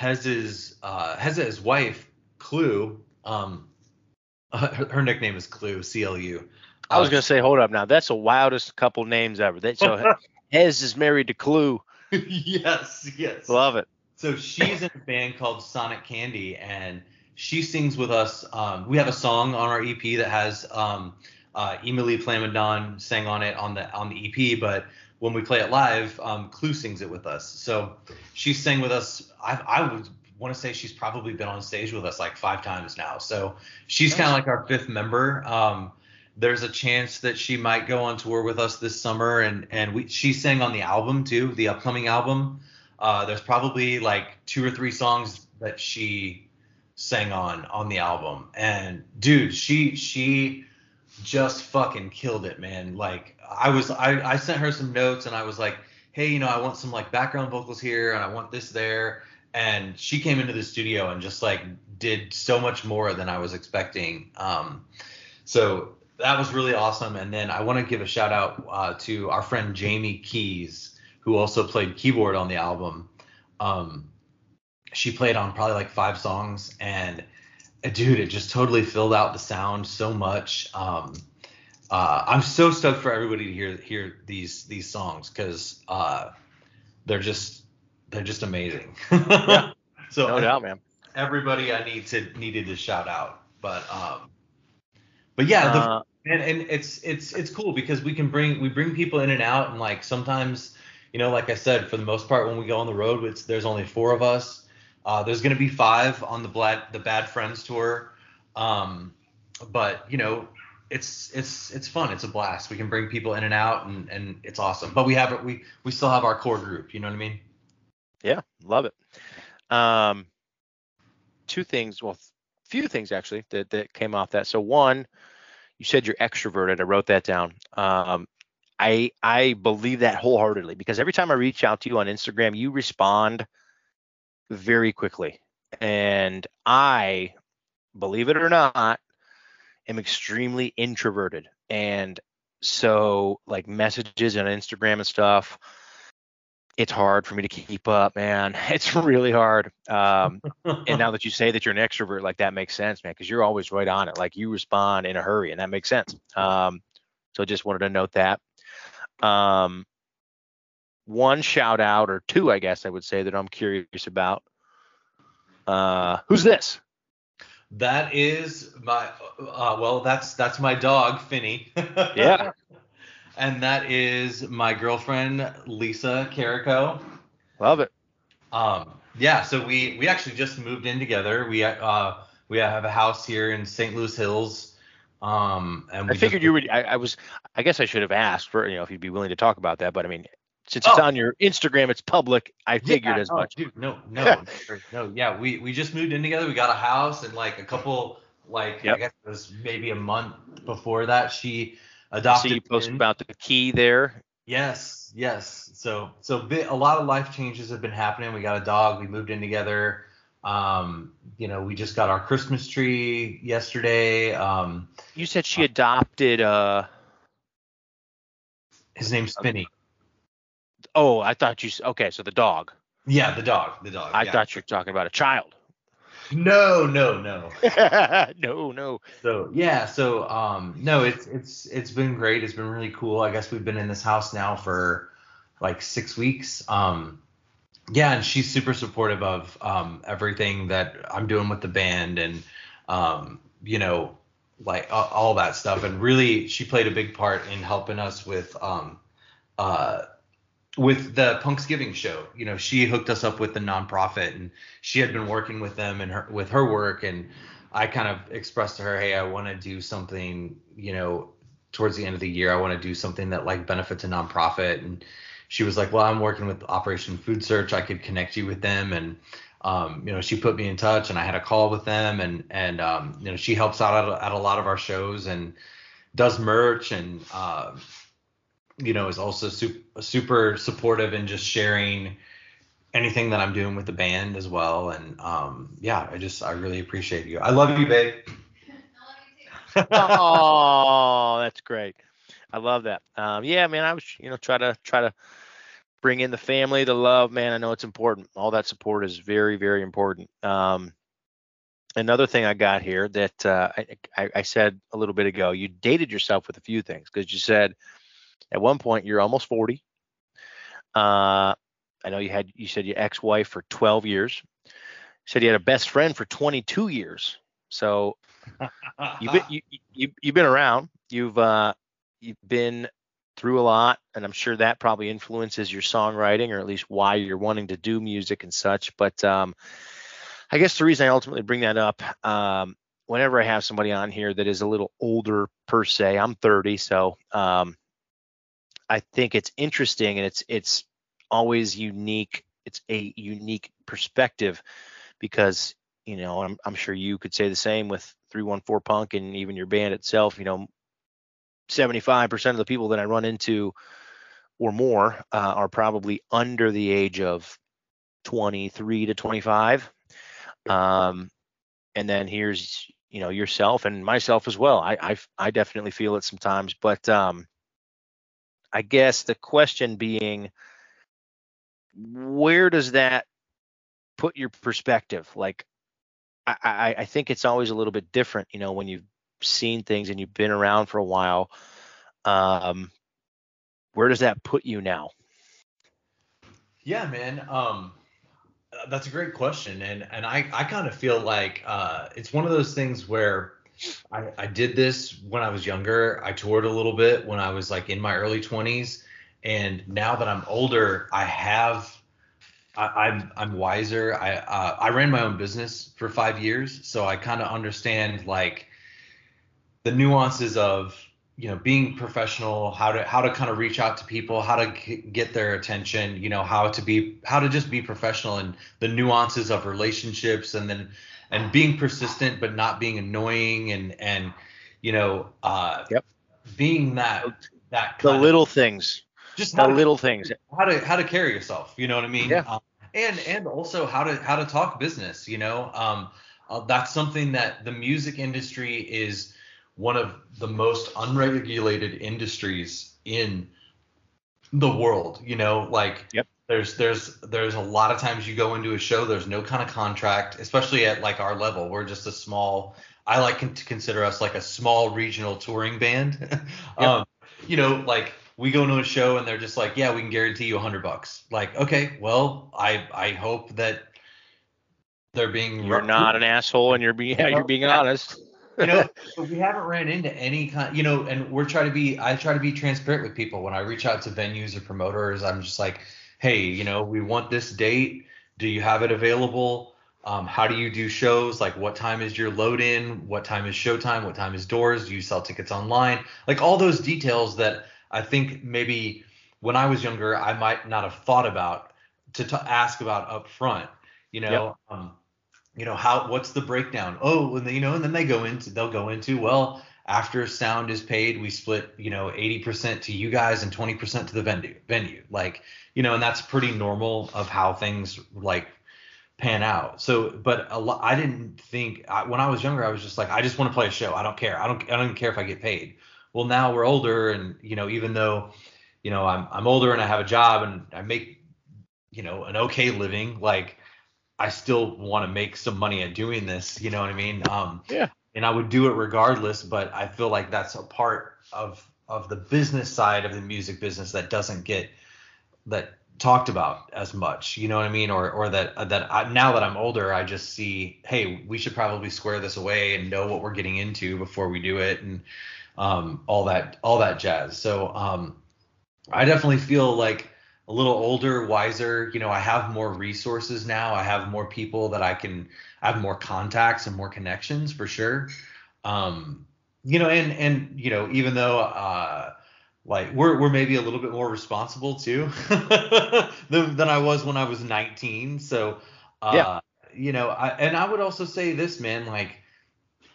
um, Hez's uh, Hez's wife Clue. Um, <laughs> her, her nickname is Clue C L U. I was gonna say, hold up now. That's the wildest couple names ever. That so <laughs> Hez is married to Clue. yes, yes. Love it. So she's in a band called Sonic Candy, and she sings with us. Um, we have a song on our EP that has um, uh, Emily Plamondon sang on it on the on the EP, but when we play it live, um, Clue sings it with us. So she sang with us. I, I would want to say she's probably been on stage with us like five times now. So she's kind of like our fifth member. Um, there's a chance that she might go on tour with us this summer, and and we she sang on the album too, the upcoming album. Uh, there's probably like two or three songs that she sang on on the album, and dude, she she just fucking killed it, man. Like I was, I, I sent her some notes and I was like, hey, you know, I want some like background vocals here and I want this there. And she came into the studio and just like did so much more than I was expecting. Um, so that was really awesome. And then I want to give a shout out uh, to our friend Jamie Keys, who also played keyboard on the album. Um, she played on probably like five songs and dude, it just totally filled out the sound so much. Um, uh, I'm so stoked for everybody to hear hear these these songs because uh, they're just they're just amazing. <laughs> yeah. So no doubt, man. Everybody I need to needed to shout out, but um, but yeah, the, uh, and and it's it's it's cool because we can bring we bring people in and out, and like sometimes you know, like I said, for the most part, when we go on the road, it's, there's only four of us. Uh, there's going to be five on the Bad the Bad Friends tour, um, but you know it's it's it's fun. It's a blast. We can bring people in and out, and and it's awesome. But we have. We we still have our core group. You know what I mean? Yeah, love it. Um, two things. Well, few things actually that that came off that. So one, you said you're extroverted. I wrote that down. Um, I I believe that wholeheartedly because every time I reach out to you on Instagram, you respond very quickly. And I, believe it or not, am extremely introverted. And so, like messages on Instagram and stuff, it's hard for me to keep up, man. <laughs> It's really hard. Um, and now that you say that you're an extrovert, like that makes sense, man, because you're always right on it. Like you respond in a hurry, and that makes sense. Um, so I just wanted to note that. Um, one shout out or two, I guess I would say that I'm curious about. Uh, who's this? That is my uh, well, that's that's my dog Finny. <laughs> yeah. And that is my girlfriend Lisa Carico. Love it. Um, yeah, so we we actually just moved in together. We uh we have a house here in St. Louis Hills. Um, and I figured just, you would. I, I, was. I guess I should have asked for you know if you'd be willing to talk about that. But I mean, since it's oh. on your Instagram, it's public. I figured yeah, as much. Dude, no, no, <laughs> no. Yeah, we we just moved in together. We got a house, and like a couple, like yep. I guess it was maybe a month before that, she adopted. So you post about the key there. Yes, yes. So so a lot of life changes have been happening. We got a dog. We moved in together. Um, you know, we just got our Christmas tree yesterday. Um, you said she adopted. Uh, his name's Spinny. Oh, I thought you. Okay, so the dog. Yeah, the dog. The dog. I yeah. thought you were talking about a child. No, no, no. <laughs> no, no. So yeah, so um, no, it's it's it's been great. It's been really cool. I guess we've been in this house now for like six weeks. Um, yeah, and she's super supportive of um everything that I'm doing with the band and um, you know, like uh, all that stuff. And really, she played a big part in helping us with um uh with the Punk's Giving show. You know, she hooked us up with the nonprofit, and she had been working with them and her with her work. And I kind of expressed to her, hey, I want to do something. You know, towards the end of the year, I want to do something that like benefits a nonprofit. And she was like, well, I'm working with Operation Food Search. I could connect you with them. And um, you know, she put me in touch, and I had a call with them, and and um, you know, she helps out at, at a lot of our shows and does merch and uh, you know is also super, super supportive in just sharing anything that I'm doing with the band as well. And um, yeah, I just I really appreciate you. I love you, babe. <laughs> oh, that's great. I love that. Um, yeah, man, I was, you know, try to try to bring in the family, the love, man. I know it's important. All that support is very, very important. Um, another thing I got here that uh, I, I, said a little bit ago, you dated yourself with a few things because you said at one point you're almost 40. Uh, I know you had you said your ex-wife for 12 years. You said you had a best friend for 22 years. So <laughs> you've been you, you you've been around. You've uh you've been through a lot, and I'm sure that probably influences your songwriting, or at least why you're wanting to do music and such. But um, I guess the reason I ultimately bring that up, um, whenever I have somebody on here that is a little older per se, I'm 30, so um, I think it's interesting and it's it's always unique. It's a unique perspective because you know I'm, I'm sure you could say the same with 314 Punk and even your band itself. You know, 75% of the people that I run into or more uh, are probably under the age of 23 to 25. Um, and then here's you know yourself and myself as well. I I, I definitely feel it sometimes, but um, I guess the question being, where does that put your perspective? Like, I, I, I think it's always a little bit different, you know, when you've seen things and you've been around for a while. Um, where does that put you now? Yeah, man. Um, that's a great question, and and I I kind of feel like uh, it's one of those things where I, I did this when I was younger. I toured a little bit when I was like in my early 20s, and now that I'm older, I have I, am I'm, I'm wiser. I uh, I ran my own business for five years, so I kind of understand like the nuances of you know being professional how to how to kind of reach out to people how to get their attention you know how to be how to just be professional and the nuances of relationships and then and being persistent but not being annoying and and you know uh yep. being that that the little of, things. Just the little things. how to how to carry yourself you know what i mean? Yeah. Um, and and also how to how to talk business you know? Um uh, that's something that the music industry is one of the most unregulated industries in the world you know? Like yep there's there's there's a lot of times you go into a show there's no kind of contract especially at like our level. We're just a small i like to consider us like a small regional touring band. <laughs> Um you know like we go into a show and they're just like yeah we can guarantee you a hundred bucks. Like okay well i i hope that they're being you're not an asshole and you're being yeah, you're being honest. you know, <laughs> we haven't ran into any kind, you know, and we're trying to be, I try to be transparent with people. When I reach out to venues or promoters. I'm just like, hey, you know, we want this date. Do you have it available? Um, how do you do shows? Like, what time is your load in? What time is showtime? What time is doors? Do you sell tickets online? Like, all those details that I think maybe when I was younger, I might not have thought about to t- ask about up front. You know, yep. um, you know how what's the breakdown oh and they, you know and then they go into they'll go into well after sound is paid we split you know 80% to you guys and 20% to the venue venue like you know and that's pretty normal of how things like pan out so but a lot i didn't think I, when i was younger i was just like i just want to play a show i don't care i don't i don't even care if i get paid well now we're older and you know even though you know i'm i'm older and i have a job and i make you know an okay living like I still want to make some money at doing this. You know what I mean? Um, yeah. And I would do it regardless, but I feel like that's a part of of the business side of the music business that doesn't get that talked about as much. You know what I mean? Or or that that I, now that I'm older, I just see, hey, we should probably square this away and know what we're getting into before we do it, and um, all that all that jazz. So um, I definitely feel like a little older, wiser. You know, I have more resources now. I have more people that I can. I have more contacts and more connections for sure. Um, you know, and and you know, even though uh, like we're we're maybe a little bit more responsible too <laughs> than, than I was when I was 19. So uh, yeah. you know, I, and I would also say this, man, like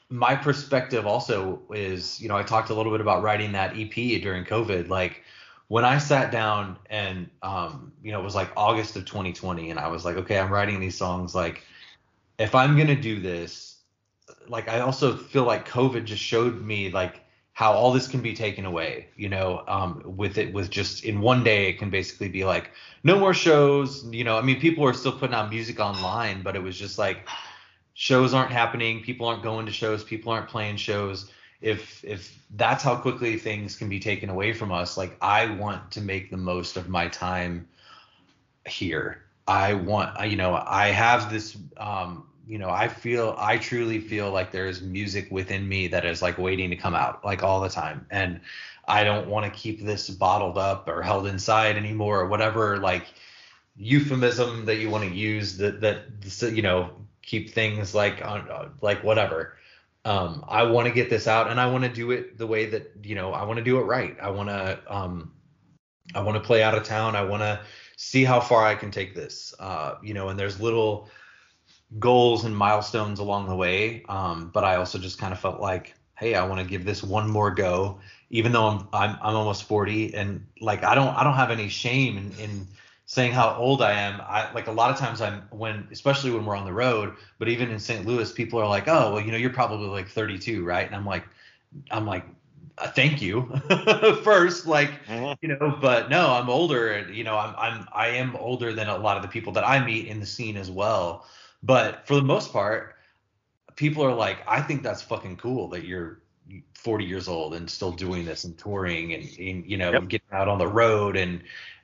my perspective also is, you know, I talked a little bit about writing that EP during COVID. Like when I sat down and, um, you know, it was like August of 2020, and I was like, okay, I'm writing these songs. Like, if I'm gonna do this, like, I also feel like COVID just showed me like how all this can be taken away. You know, um, with it, with just in one day, it can basically be like no more shows. You know, I mean, people are still putting out music online, but it was just like shows aren't happening, people aren't going to shows, people aren't playing shows. If if that's how quickly things can be taken away from us, like I want to make the most of my time here. I want, you know, I have this, um, you know, I feel, I truly feel like there's music within me that is like waiting to come out, like all the time, and I don't want to keep this bottled up or held inside anymore, or whatever, like euphemism that you want to use that that you know keep things like on uh, like whatever. Um, I want to get this out and I want to do it the way that you know I want to do it right. I want to um, I want to play out of town. I want to see how far I can take this. Uh, you know, and there's little goals and milestones along the way. Um, but I also just kind of felt like, hey, I want to give this one more go, even though I'm I'm I'm almost 40 and like I don't I don't have any shame in, in saying how old I am. I like a lot of times I'm when especially when we're on the road, but even in St. Louis, people are like, "Oh, well, you know, you're probably like 32, right?" And I'm like I'm like uh, thank you <laughs> first like mm-hmm. you know but no i'm older you know i'm i'm i am older than a lot of the people that i meet in the scene as well but for the most part people are like i think that's fucking cool that you're 40 years old and still doing this and touring and, and you know yep. getting out on the road and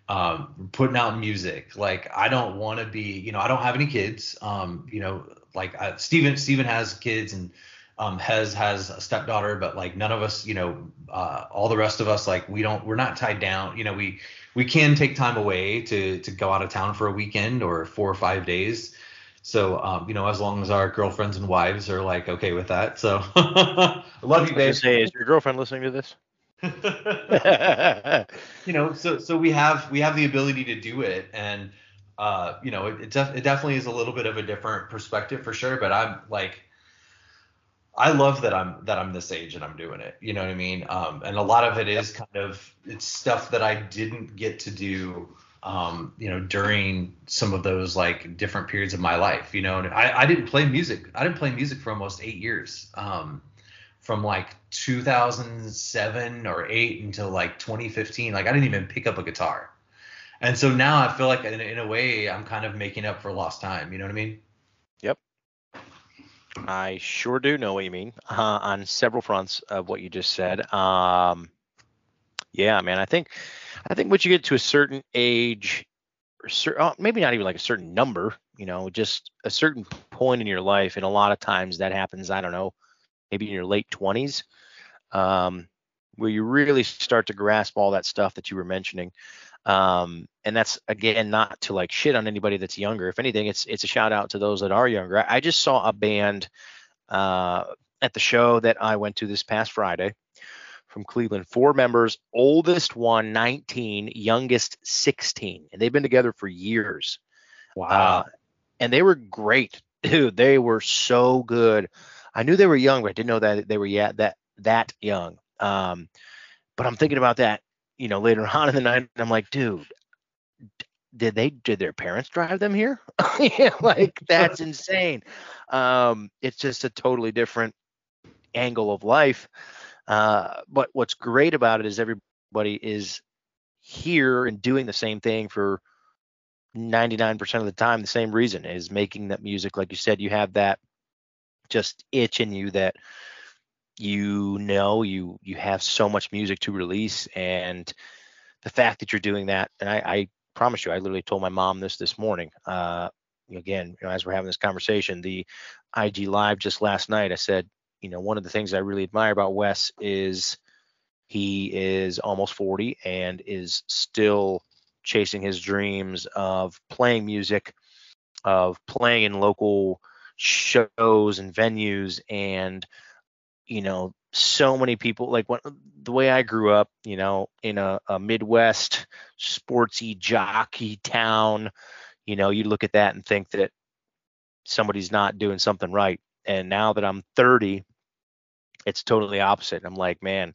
um, putting out music. Like I don't want to be, you know, I don't have any kids. Um, you know, like I, Steven, Steven has kids and um, Hez has a stepdaughter, but like none of us, you know, uh, all the rest of us, like we don't, we're not tied down. You know, we we can take time away to to go out of town for a weekend or four or five days. So, um, you know, as long as our girlfriends and wives are like okay with that. So, I <laughs> love you, babe. Say, is your girlfriend listening to this? <laughs> you know, so so we have we have the ability to do it, and uh, you know, it it, def- it definitely is a little bit of a different perspective for sure. But I'm like, I love that I'm that I'm this age and I'm doing it. You know what I mean? Um, and a lot of it is kind of it's stuff that I didn't get to do. Um, you know, during some of those like different periods of my life, you know, and I, I didn't play music. I didn't play music for almost eight years. Um, from like 2007 or 8 until like 2015 like i didn't even pick up a guitar. And so now i feel like in, in a way i'm kind of making up for lost time. You know what i mean? Yep. I sure do know what you mean uh, on several fronts of what you just said. Um yeah man i think i think once you get to a certain age or uh, maybe not even like a certain number you know just a certain point in your life and a lot of times that happens i don't know maybe in your late 20s, um, where you really start to grasp all that stuff that you were mentioning. Um, and that's again not to like shit on anybody that's younger. If anything, it's it's a shout out to those that are younger. I, I just saw a band uh, at the show that I went to this past Friday from Cleveland. Four members, oldest one 19, youngest 16, and they've been together for years. Wow. Uh, and they were great, <laughs> dude. They were so good. I knew they were young, but I didn't know that they were yet that that young. Um, but I'm thinking about that, you know, later <laughs> on in the night, and I'm like, dude, did they did their parents drive them here? <laughs> yeah, like that's <laughs> insane. Um, it's just a totally different angle of life. Uh, but what's great about it is everybody is here and doing the same thing for 99% of the time. The same reason is making that music. Like you said, you have that just itch in you that you know you you have so much music to release and the fact that you're doing that and I, I promise you I literally told my mom this this morning uh, again you know, as we're having this conversation the IG live just last night I said you know one of the things I really admire about Wes is he is almost 40 and is still chasing his dreams of playing music of playing in local shows and venues and you know so many people like when the way I grew up, you know, in a, a Midwest sportsy jockey town, you know, you look at that and think that somebody's not doing something right. And now that I'm 30, it's totally opposite. I'm like, man,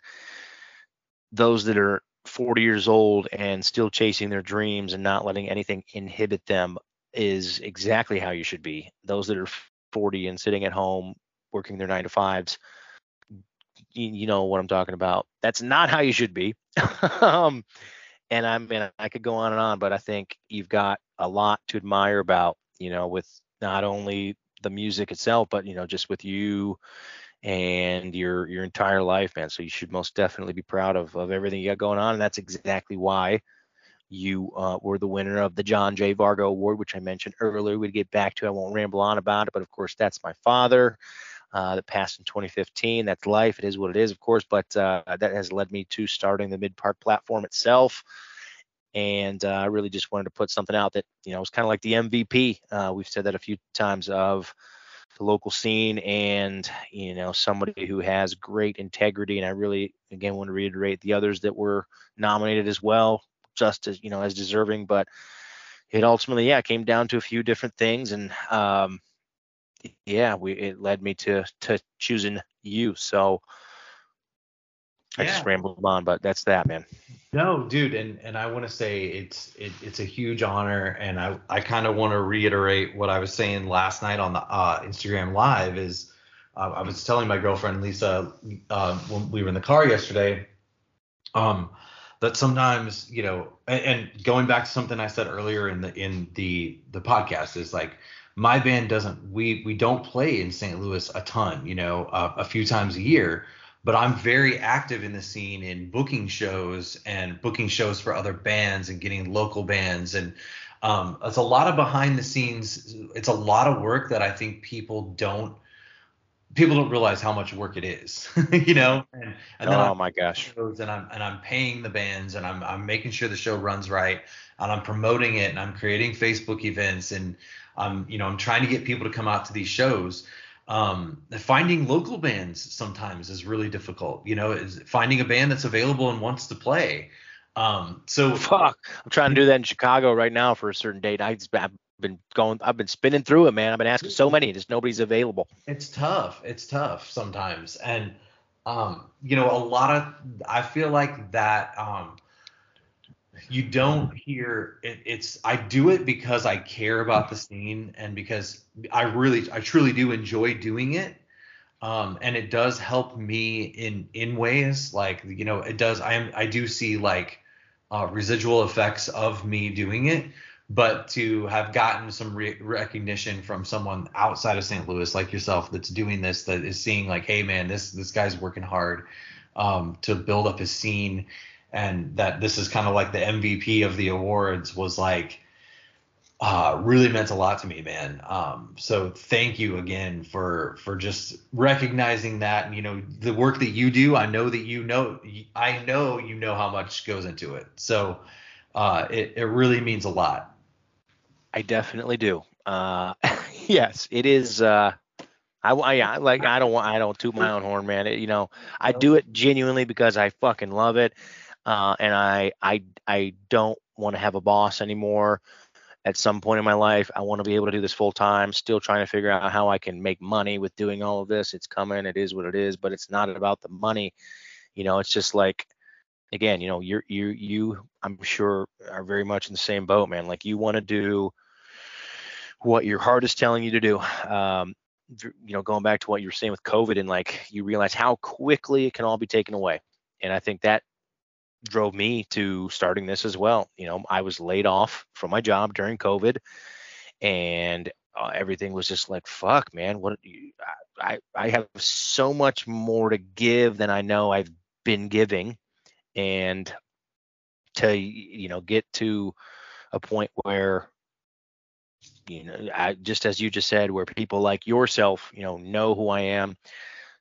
those that are 40 years old and still chasing their dreams and not letting anything inhibit them is exactly how you should be. Those that are 40 and sitting at home working their nine to fives, you, you know what I'm talking about. That's not how you should be. <laughs> um, and I mean, I could go on and on, but I think you've got a lot to admire about, you know, with not only the music itself, but you know, just with you and your your entire life, man. So you should most definitely be proud of of everything you got going on, and that's exactly why you uh, were the winner of the John J. Vargo Award, which I mentioned earlier. We'd get back to. I won't ramble on about it, but of course, that's my father uh, that passed in 2015. That's life. It is what it is, of course, but uh, that has led me to starting the Mid Park platform itself. And uh, I really just wanted to put something out that you know was kind of like the MVP. Uh, we've said that a few times of the local scene and you know somebody who has great integrity and i really again want to reiterate the others that were nominated as well just as you know as deserving but it ultimately yeah came down to a few different things and um yeah we it led me to to choosing you so I yeah. just rambled on, but that's that, man. No, dude, and and I want to say it's it, it's a huge honor, and I I kind of want to reiterate what I was saying last night on the uh, Instagram live is uh, I was telling my girlfriend Lisa uh, when we were in the car yesterday, um, that sometimes you know, and, and going back to something I said earlier in the in the the podcast is like my band doesn't we we don't play in St. Louis a ton, you know, uh, a few times a year but I'm very active in the scene in booking shows and booking shows for other bands and getting local bands and um, it's a lot of behind the scenes. It's a lot of work that I think people don't people don't realize how much work it is, <laughs> you know. And, and then oh I'm, my gosh. And I'm and I'm paying the bands and I'm I'm making sure the show runs right and I'm promoting it and I'm creating Facebook events and I'm you know I'm trying to get people to come out to these shows um, finding local bands sometimes is really difficult. You know, is finding a band that's available and wants to play. Um, so fuck, I'm trying to do that in Chicago right now for a certain date. I have been going, I've been spinning through it, man. I've been asking so many, just nobody's available. It's tough. It's tough sometimes, and um, you know, a lot of I feel like that um, you don't hear it, it's i do it because i care about the scene and because i really i truly do enjoy doing it um, and it does help me in in ways like you know it does i am i do see like uh, residual effects of me doing it but to have gotten some re- recognition from someone outside of st louis like yourself that's doing this that is seeing like hey man this this guy's working hard um, to build up his scene and that this is kind of like the MVP of the awards was like uh, really meant a lot to me, man. Um, so thank you again for for just recognizing that. And, you know, the work that you do, I know that you know, I know you know how much goes into it. So uh, it it really means a lot. I definitely do. Uh, <laughs> yes, it is. Uh, I, I like I don't want I don't toot my own horn, man. It, you know, I do it genuinely because I fucking love it uh, and I I I don't want to have a boss anymore. At some point in my life, I want to be able to do this full time. Still trying to figure out how I can make money with doing all of this. It's coming. It is what it is. But it's not about the money. You know, it's just like again, you know, you're you you I'm sure are very much in the same boat, man. Like you want to do what your heart is telling you to do. Um, you know, going back to what you were saying with COVID and like you realize how quickly it can all be taken away. And I think that drove me to starting this as well. You know, I was laid off from my job during COVID, and uh, everything was just like, "Fuck, man! What? I I have so much more to give than I know I've been giving, and to you know get to a point where you know I, just as you just said where people like yourself you know know who i am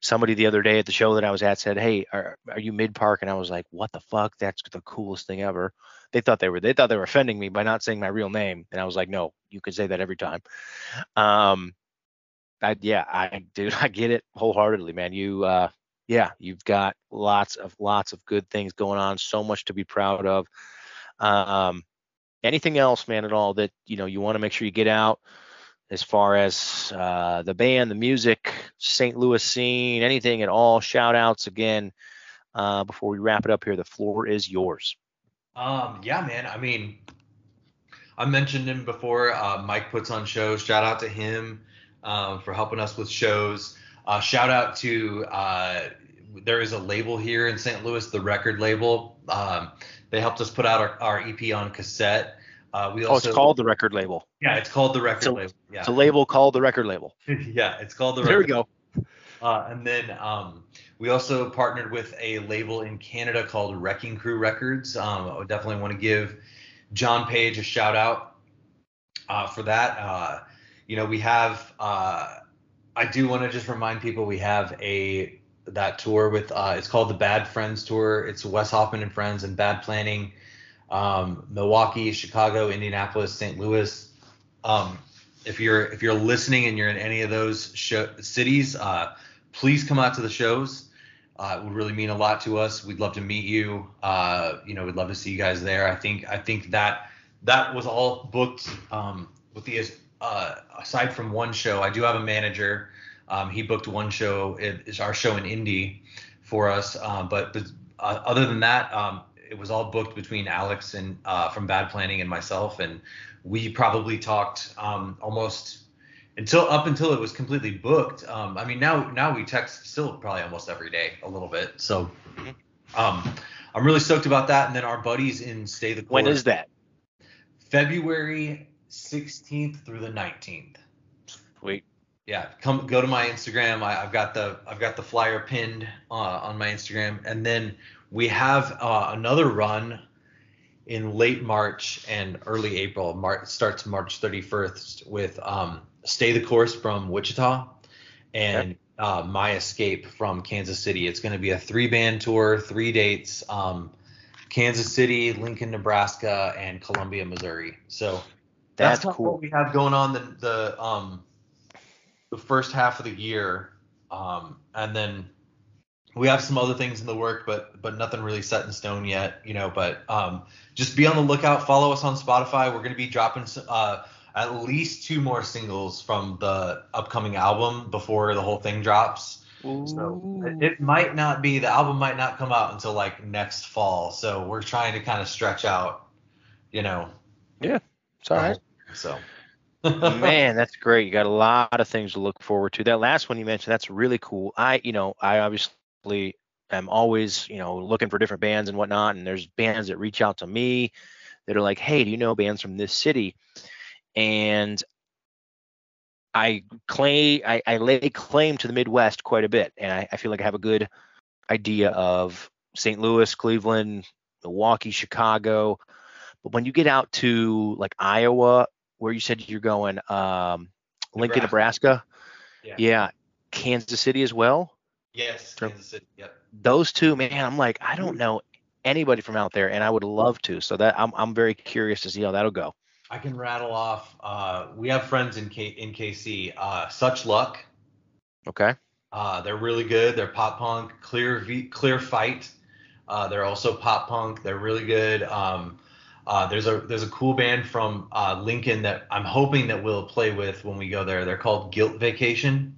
somebody the other day at the show that I was at said, "Hey, are, are you mid park?" And I was like, "What the fuck? That's the coolest thing ever." They thought they were they thought they were offending me by not saying my real name, and I was like, "No, you can say that every time." Um, I yeah, I dude, <laughs> I get it wholeheartedly, man. You uh, yeah, you've got lots of lots of good things going on, so much to be proud of. Um, anything else, man, at all that you know you want to make sure you get out as far as uh, the band, the music, St. Louis scene, anything at all. Shout outs again uh, before we wrap it up here. The floor is yours. Um, yeah, man. I mean, I mentioned him before. Uh, Mike puts on shows. Shout out to him um, for helping us with shows. Uh, shout out to uh, there is a label here in St. Louis, the record label. Um, they helped us put out our, our EP on cassette. Uh, we also, oh, it's called the record label. Yeah, it's called the record it's a, label. Yeah. It's a label called the record label. <laughs> yeah, it's called the. There record we go. Uh, and then um, we also partnered with a label in Canada called Wrecking Crew Records. Um, I definitely want to give John Page a shout out uh, for that. Uh, you know, we have. Uh, I do want to just remind people we have a that tour with. Uh, it's called the Bad Friends Tour. It's Wes Hoffman and Friends and Bad Planning, um, Milwaukee, Chicago, Indianapolis, St. Louis. Um, if you're if you're listening and you're in any of those show, cities, uh, please come out to the shows. Uh, it would really mean a lot to us. We'd love to meet you. Uh, you know, we'd love to see you guys there. I think I think that that was all booked um, with the uh, aside from one show. I do have a manager. Um, he booked one show. It is our show in Indy for us. Um, but, but uh, other than that, um, it was all booked between Alex and uh, from Bad Planning and myself, and we probably talked um, almost until up until it was completely booked. Um, I mean, now now we text still probably almost every day a little bit. So um, I'm really stoked about that. And then our buddies in Stay the Course. When is that? February 16th through the 19th. Sweet. Yeah, come go to my Instagram. I, have got the I've got the flyer pinned uh, on my Instagram, and then we have uh, another run in late March and early April. March starts March 31st with um, Stay the Course from Wichita and okay. uh, My Escape from Kansas City. It's going to be a three band tour, three dates. Um, Kansas City, Lincoln, Nebraska, and Columbia, Missouri. So that's, that's cool. what we have going on the the um the first half of the year, um, and then we have some other things in the work, but but nothing really set in stone yet, you know. But um, just be on the lookout. Follow us on Spotify. We're gonna be dropping uh, at least two more singles from the upcoming album before the whole thing drops. Ooh. So it, it might not be the album might not come out until like next fall. So we're trying to kind of stretch out, you know. Yeah, it's all right. So. Man, that's great. You got a lot of things to look forward to. That last one you mentioned, that's really cool. I, you know, I obviously am always, you know, looking for different bands and whatnot. And there's bands that reach out to me that are like, hey, do you know bands from this city? And I claim, I, I lay claim to the Midwest quite a bit. And I, I feel like I have a good idea of St. Louis, Cleveland, Milwaukee, Chicago. But when you get out to like Iowa where you said you're going, um, Lincoln, Nebraska. Yeah. yeah. Kansas City as well. Yes, Kansas City. Yep. Those two, man, I'm like, I don't know anybody from out there, and I would love to. So that I'm I'm very curious to see how that'll go. I can rattle off. Uh, we have friends in K in KC. Uh, Such Luck. Okay. Uh, they're really good. They're pop punk. Clear v, Clear Fight. Uh, they're also pop punk. They're really good. Um, uh, there's a there's a cool band from uh, Lincoln that I'm hoping that we'll play with when we go there. They're called Guilt Vacation.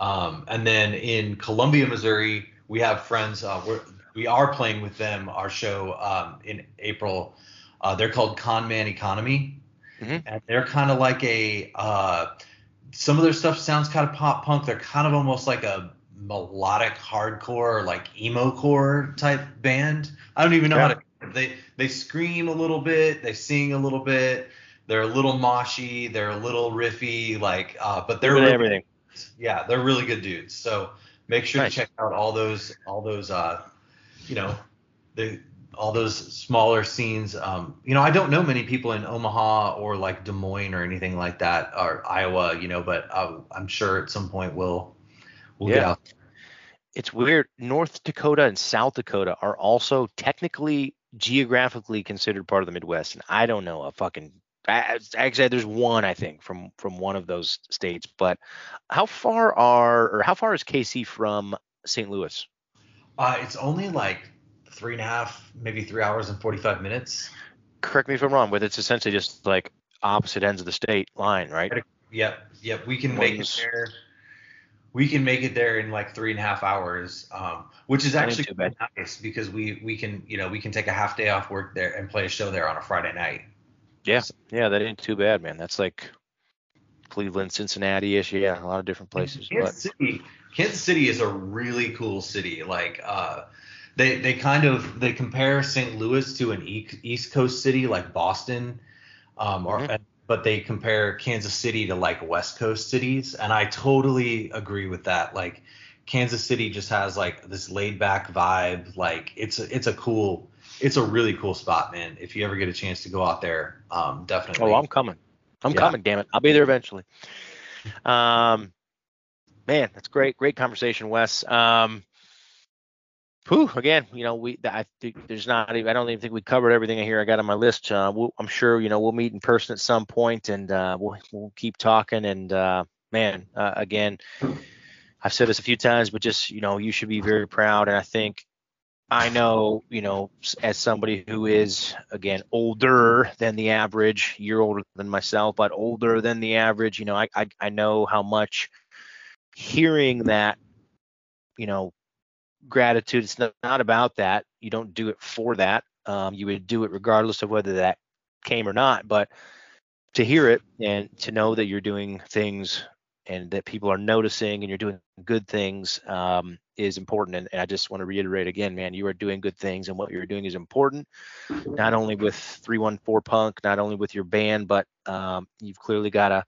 Um, and then in Columbia, Missouri, we have friends. Uh, we're, we are playing with them our show um, in April. Uh, they're called Con Man Economy, mm-hmm. and they're kind of like a. Uh, some of their stuff sounds kind of pop punk. They're kind of almost like a melodic hardcore, like emo core type band. I don't even know yeah. how to they they scream a little bit, they sing a little bit, they're a little moshy, they're a little riffy, like uh, but they're really, everything. Yeah, they're really good dudes. So make sure nice. to check out all those all those uh, you know, the all those smaller scenes. Um, you know, I don't know many people in Omaha or like Des Moines or anything like that, or Iowa, you know, but uh, I'm sure at some point we'll we'll yeah. get out. It's weird. North Dakota and South Dakota are also technically geographically considered part of the Midwest, and I don't know a fucking. Actually, there's one I think from from one of those states. But how far are or how far is KC from St. Louis? Uh, it's only like three and a half, maybe three hours and 45 minutes. Correct me if I'm wrong, but it's essentially just like opposite ends of the state line, right? Yep, yep. We can make it there. We can make it there in like three and a half hours, um, which is actually nice because we we can you know we can take a half day off work there and play a show there on a Friday night. Yeah, yeah, that ain't too bad, man. That's like Cleveland, Cincinnati ish. Yeah, a lot of different places. But Kansas City, Kansas City is a really cool city. Like uh, they they kind of they compare St. Louis to an East Coast city like Boston, um, or Mhm. But they compare Kansas City to like West Coast cities, and I totally agree with that. Like Kansas City just has like this laid back vibe. Like it's a, it's a cool. It's a really cool spot, man. If you ever get a chance to go out there, um, definitely. oh, I'm coming. I'm Yeah. coming. Damn it, I'll be there eventually. Um, man, that's great. Great conversation, Wes. Um, whew, again, you know, we I think there's not. I don't even think we covered everything here I got on my list. Uh, we'll, I'm sure you know we'll meet in person at some point, and uh, we'll we'll keep talking. And uh, man, uh, again, I've said this a few times, but just you know, you should be very proud. And I think I know, you know, as somebody who is again older than the average, you're older than myself, but older than the average. You know, I I, I know how much hearing that, you know, gratitude. It's not, not about that. You don't do it for that. Um, you would do it regardless of whether that came or not. But to hear it and to know that you're doing things and that people are noticing and you're doing good things um, is important. And, and I just want to reiterate again, man, you are doing good things and what you're doing is important, not only with 314 Punk, not only with your band, but um, you've clearly got a,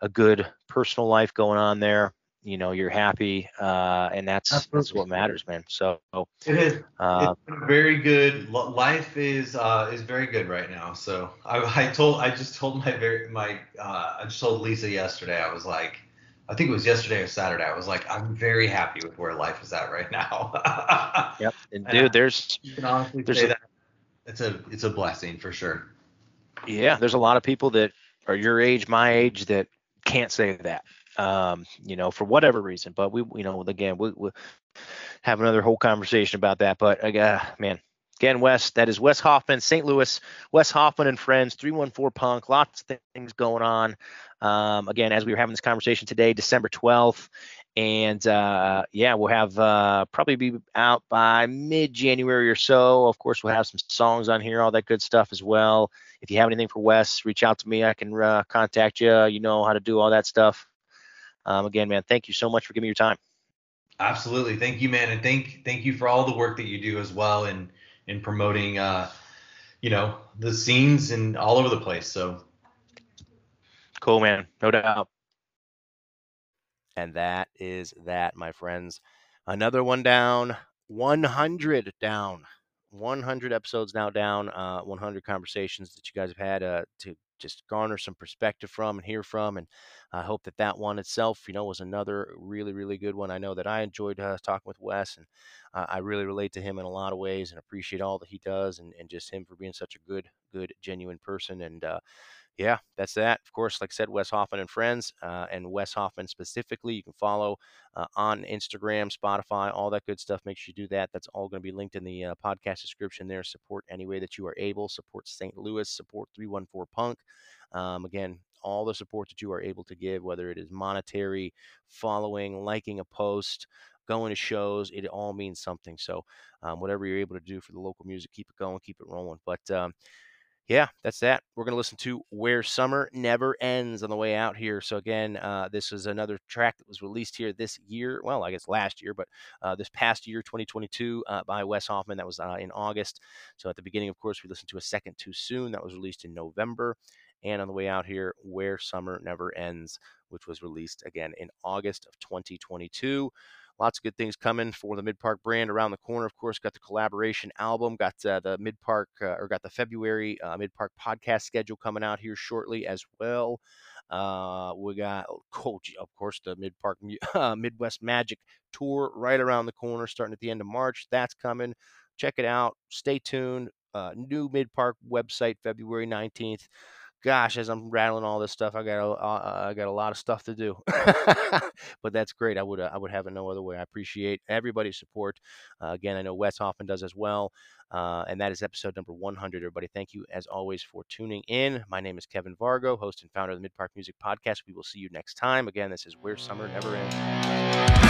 a good personal life going on there. You know, you're happy, uh, and that's that's what matters, man. So, It is. uh, it's very good. Life is uh, is very good right now. So I, I told I just told my very my uh, I just told Lisa yesterday. I was like, I think it was yesterday or Saturday. I was like, I'm very happy with where life is at right <laughs> now. yep. And dude, there's you can honestly There's say a- that it's a it's a blessing for sure. yeah, there's a lot of people that are your age, my age, that can't say that. Um, you know, for whatever reason. But we, you know, again, we we have another whole conversation about that. But uh, man, again, Wes, that is Wes Hoffman, St. Louis, Wes Hoffman and friends, 314 Punk, lots of things going on. Um, again, as we were having this conversation today, December 12th. And uh, yeah, we'll have uh, probably be out by mid January or so. Of course, we'll have some songs on here, all that good stuff as well. If you have anything for Wes, reach out to me. I can uh, contact you. You know how to do all that stuff. Um, again, man, thank you so much for giving me your time. Absolutely. Thank you, man, and thank thank you for all the work that you do as well in in promoting uh you know the scenes and all over the place. So Cool, man. No doubt. And that is that, my friends. Another one down, 100 down, 100 episodes now down, uh, 100 conversations that you guys have had uh, to just garner some perspective from and hear from. And I hope that that one itself, you know, was another really, really good one. I know that I enjoyed uh, talking with Wes, and uh, I really relate to him in a lot of ways and appreciate all that he does and, and just him for being such a good, good, genuine person. And, uh, yeah, that's that. Of course, like I said, Wes Hoffman and friends, uh, and Wes Hoffman specifically, you can follow uh, on Instagram, Spotify, all that good stuff. Make sure you do that. That's all going to be linked in the uh, podcast description there. Support any way that you are able. Support St. Louis. Support 314 Punk. Um, again, all the support that you are able to give, whether it is monetary, following, liking a post, going to shows, it all means something. So, um, whatever you're able to do for the local music, keep it going, keep it rolling. But um, yeah, that's that. We're going to listen to Where Summer Never Ends on the way out here. So, again, uh, this is another track that was released here this year. Well, I guess last year, but uh, this past year, 2022, uh, by Wes Hoffman. That was uh, in August. So, at the beginning, of course, we listened to A Second Too Soon. That was released in November. And on the way out here, Where Summer Never Ends, which was released again in August of 2022 lots of good things coming for the Mid Park brand around the corner. Of course, got the collaboration album, got uh, the Mid Park uh, or got the February uh, Mid Park podcast schedule coming out here shortly as well. Uh, we got, oh, gee, of course, the Mid Park <laughs> uh, Midwest Magic tour right around the corner, starting at the end of March. That's coming. Check it out. Stay tuned. Uh, new Mid Park website, February 19th. Gosh, as I'm rattling all this stuff, I got a, uh, I got a lot of stuff to do. <laughs> <laughs> but that's great. I would uh, I would have it no other way. I appreciate everybody's support. Uh, again, I know Wes Hoffman does as well. Uh, and that is episode number 100. Everybody, thank you as always for tuning in. My name is Kevin Vargo, host and founder of the Mid Park Music Podcast. We will see you next time. Again, this is Where Summer Never Ends.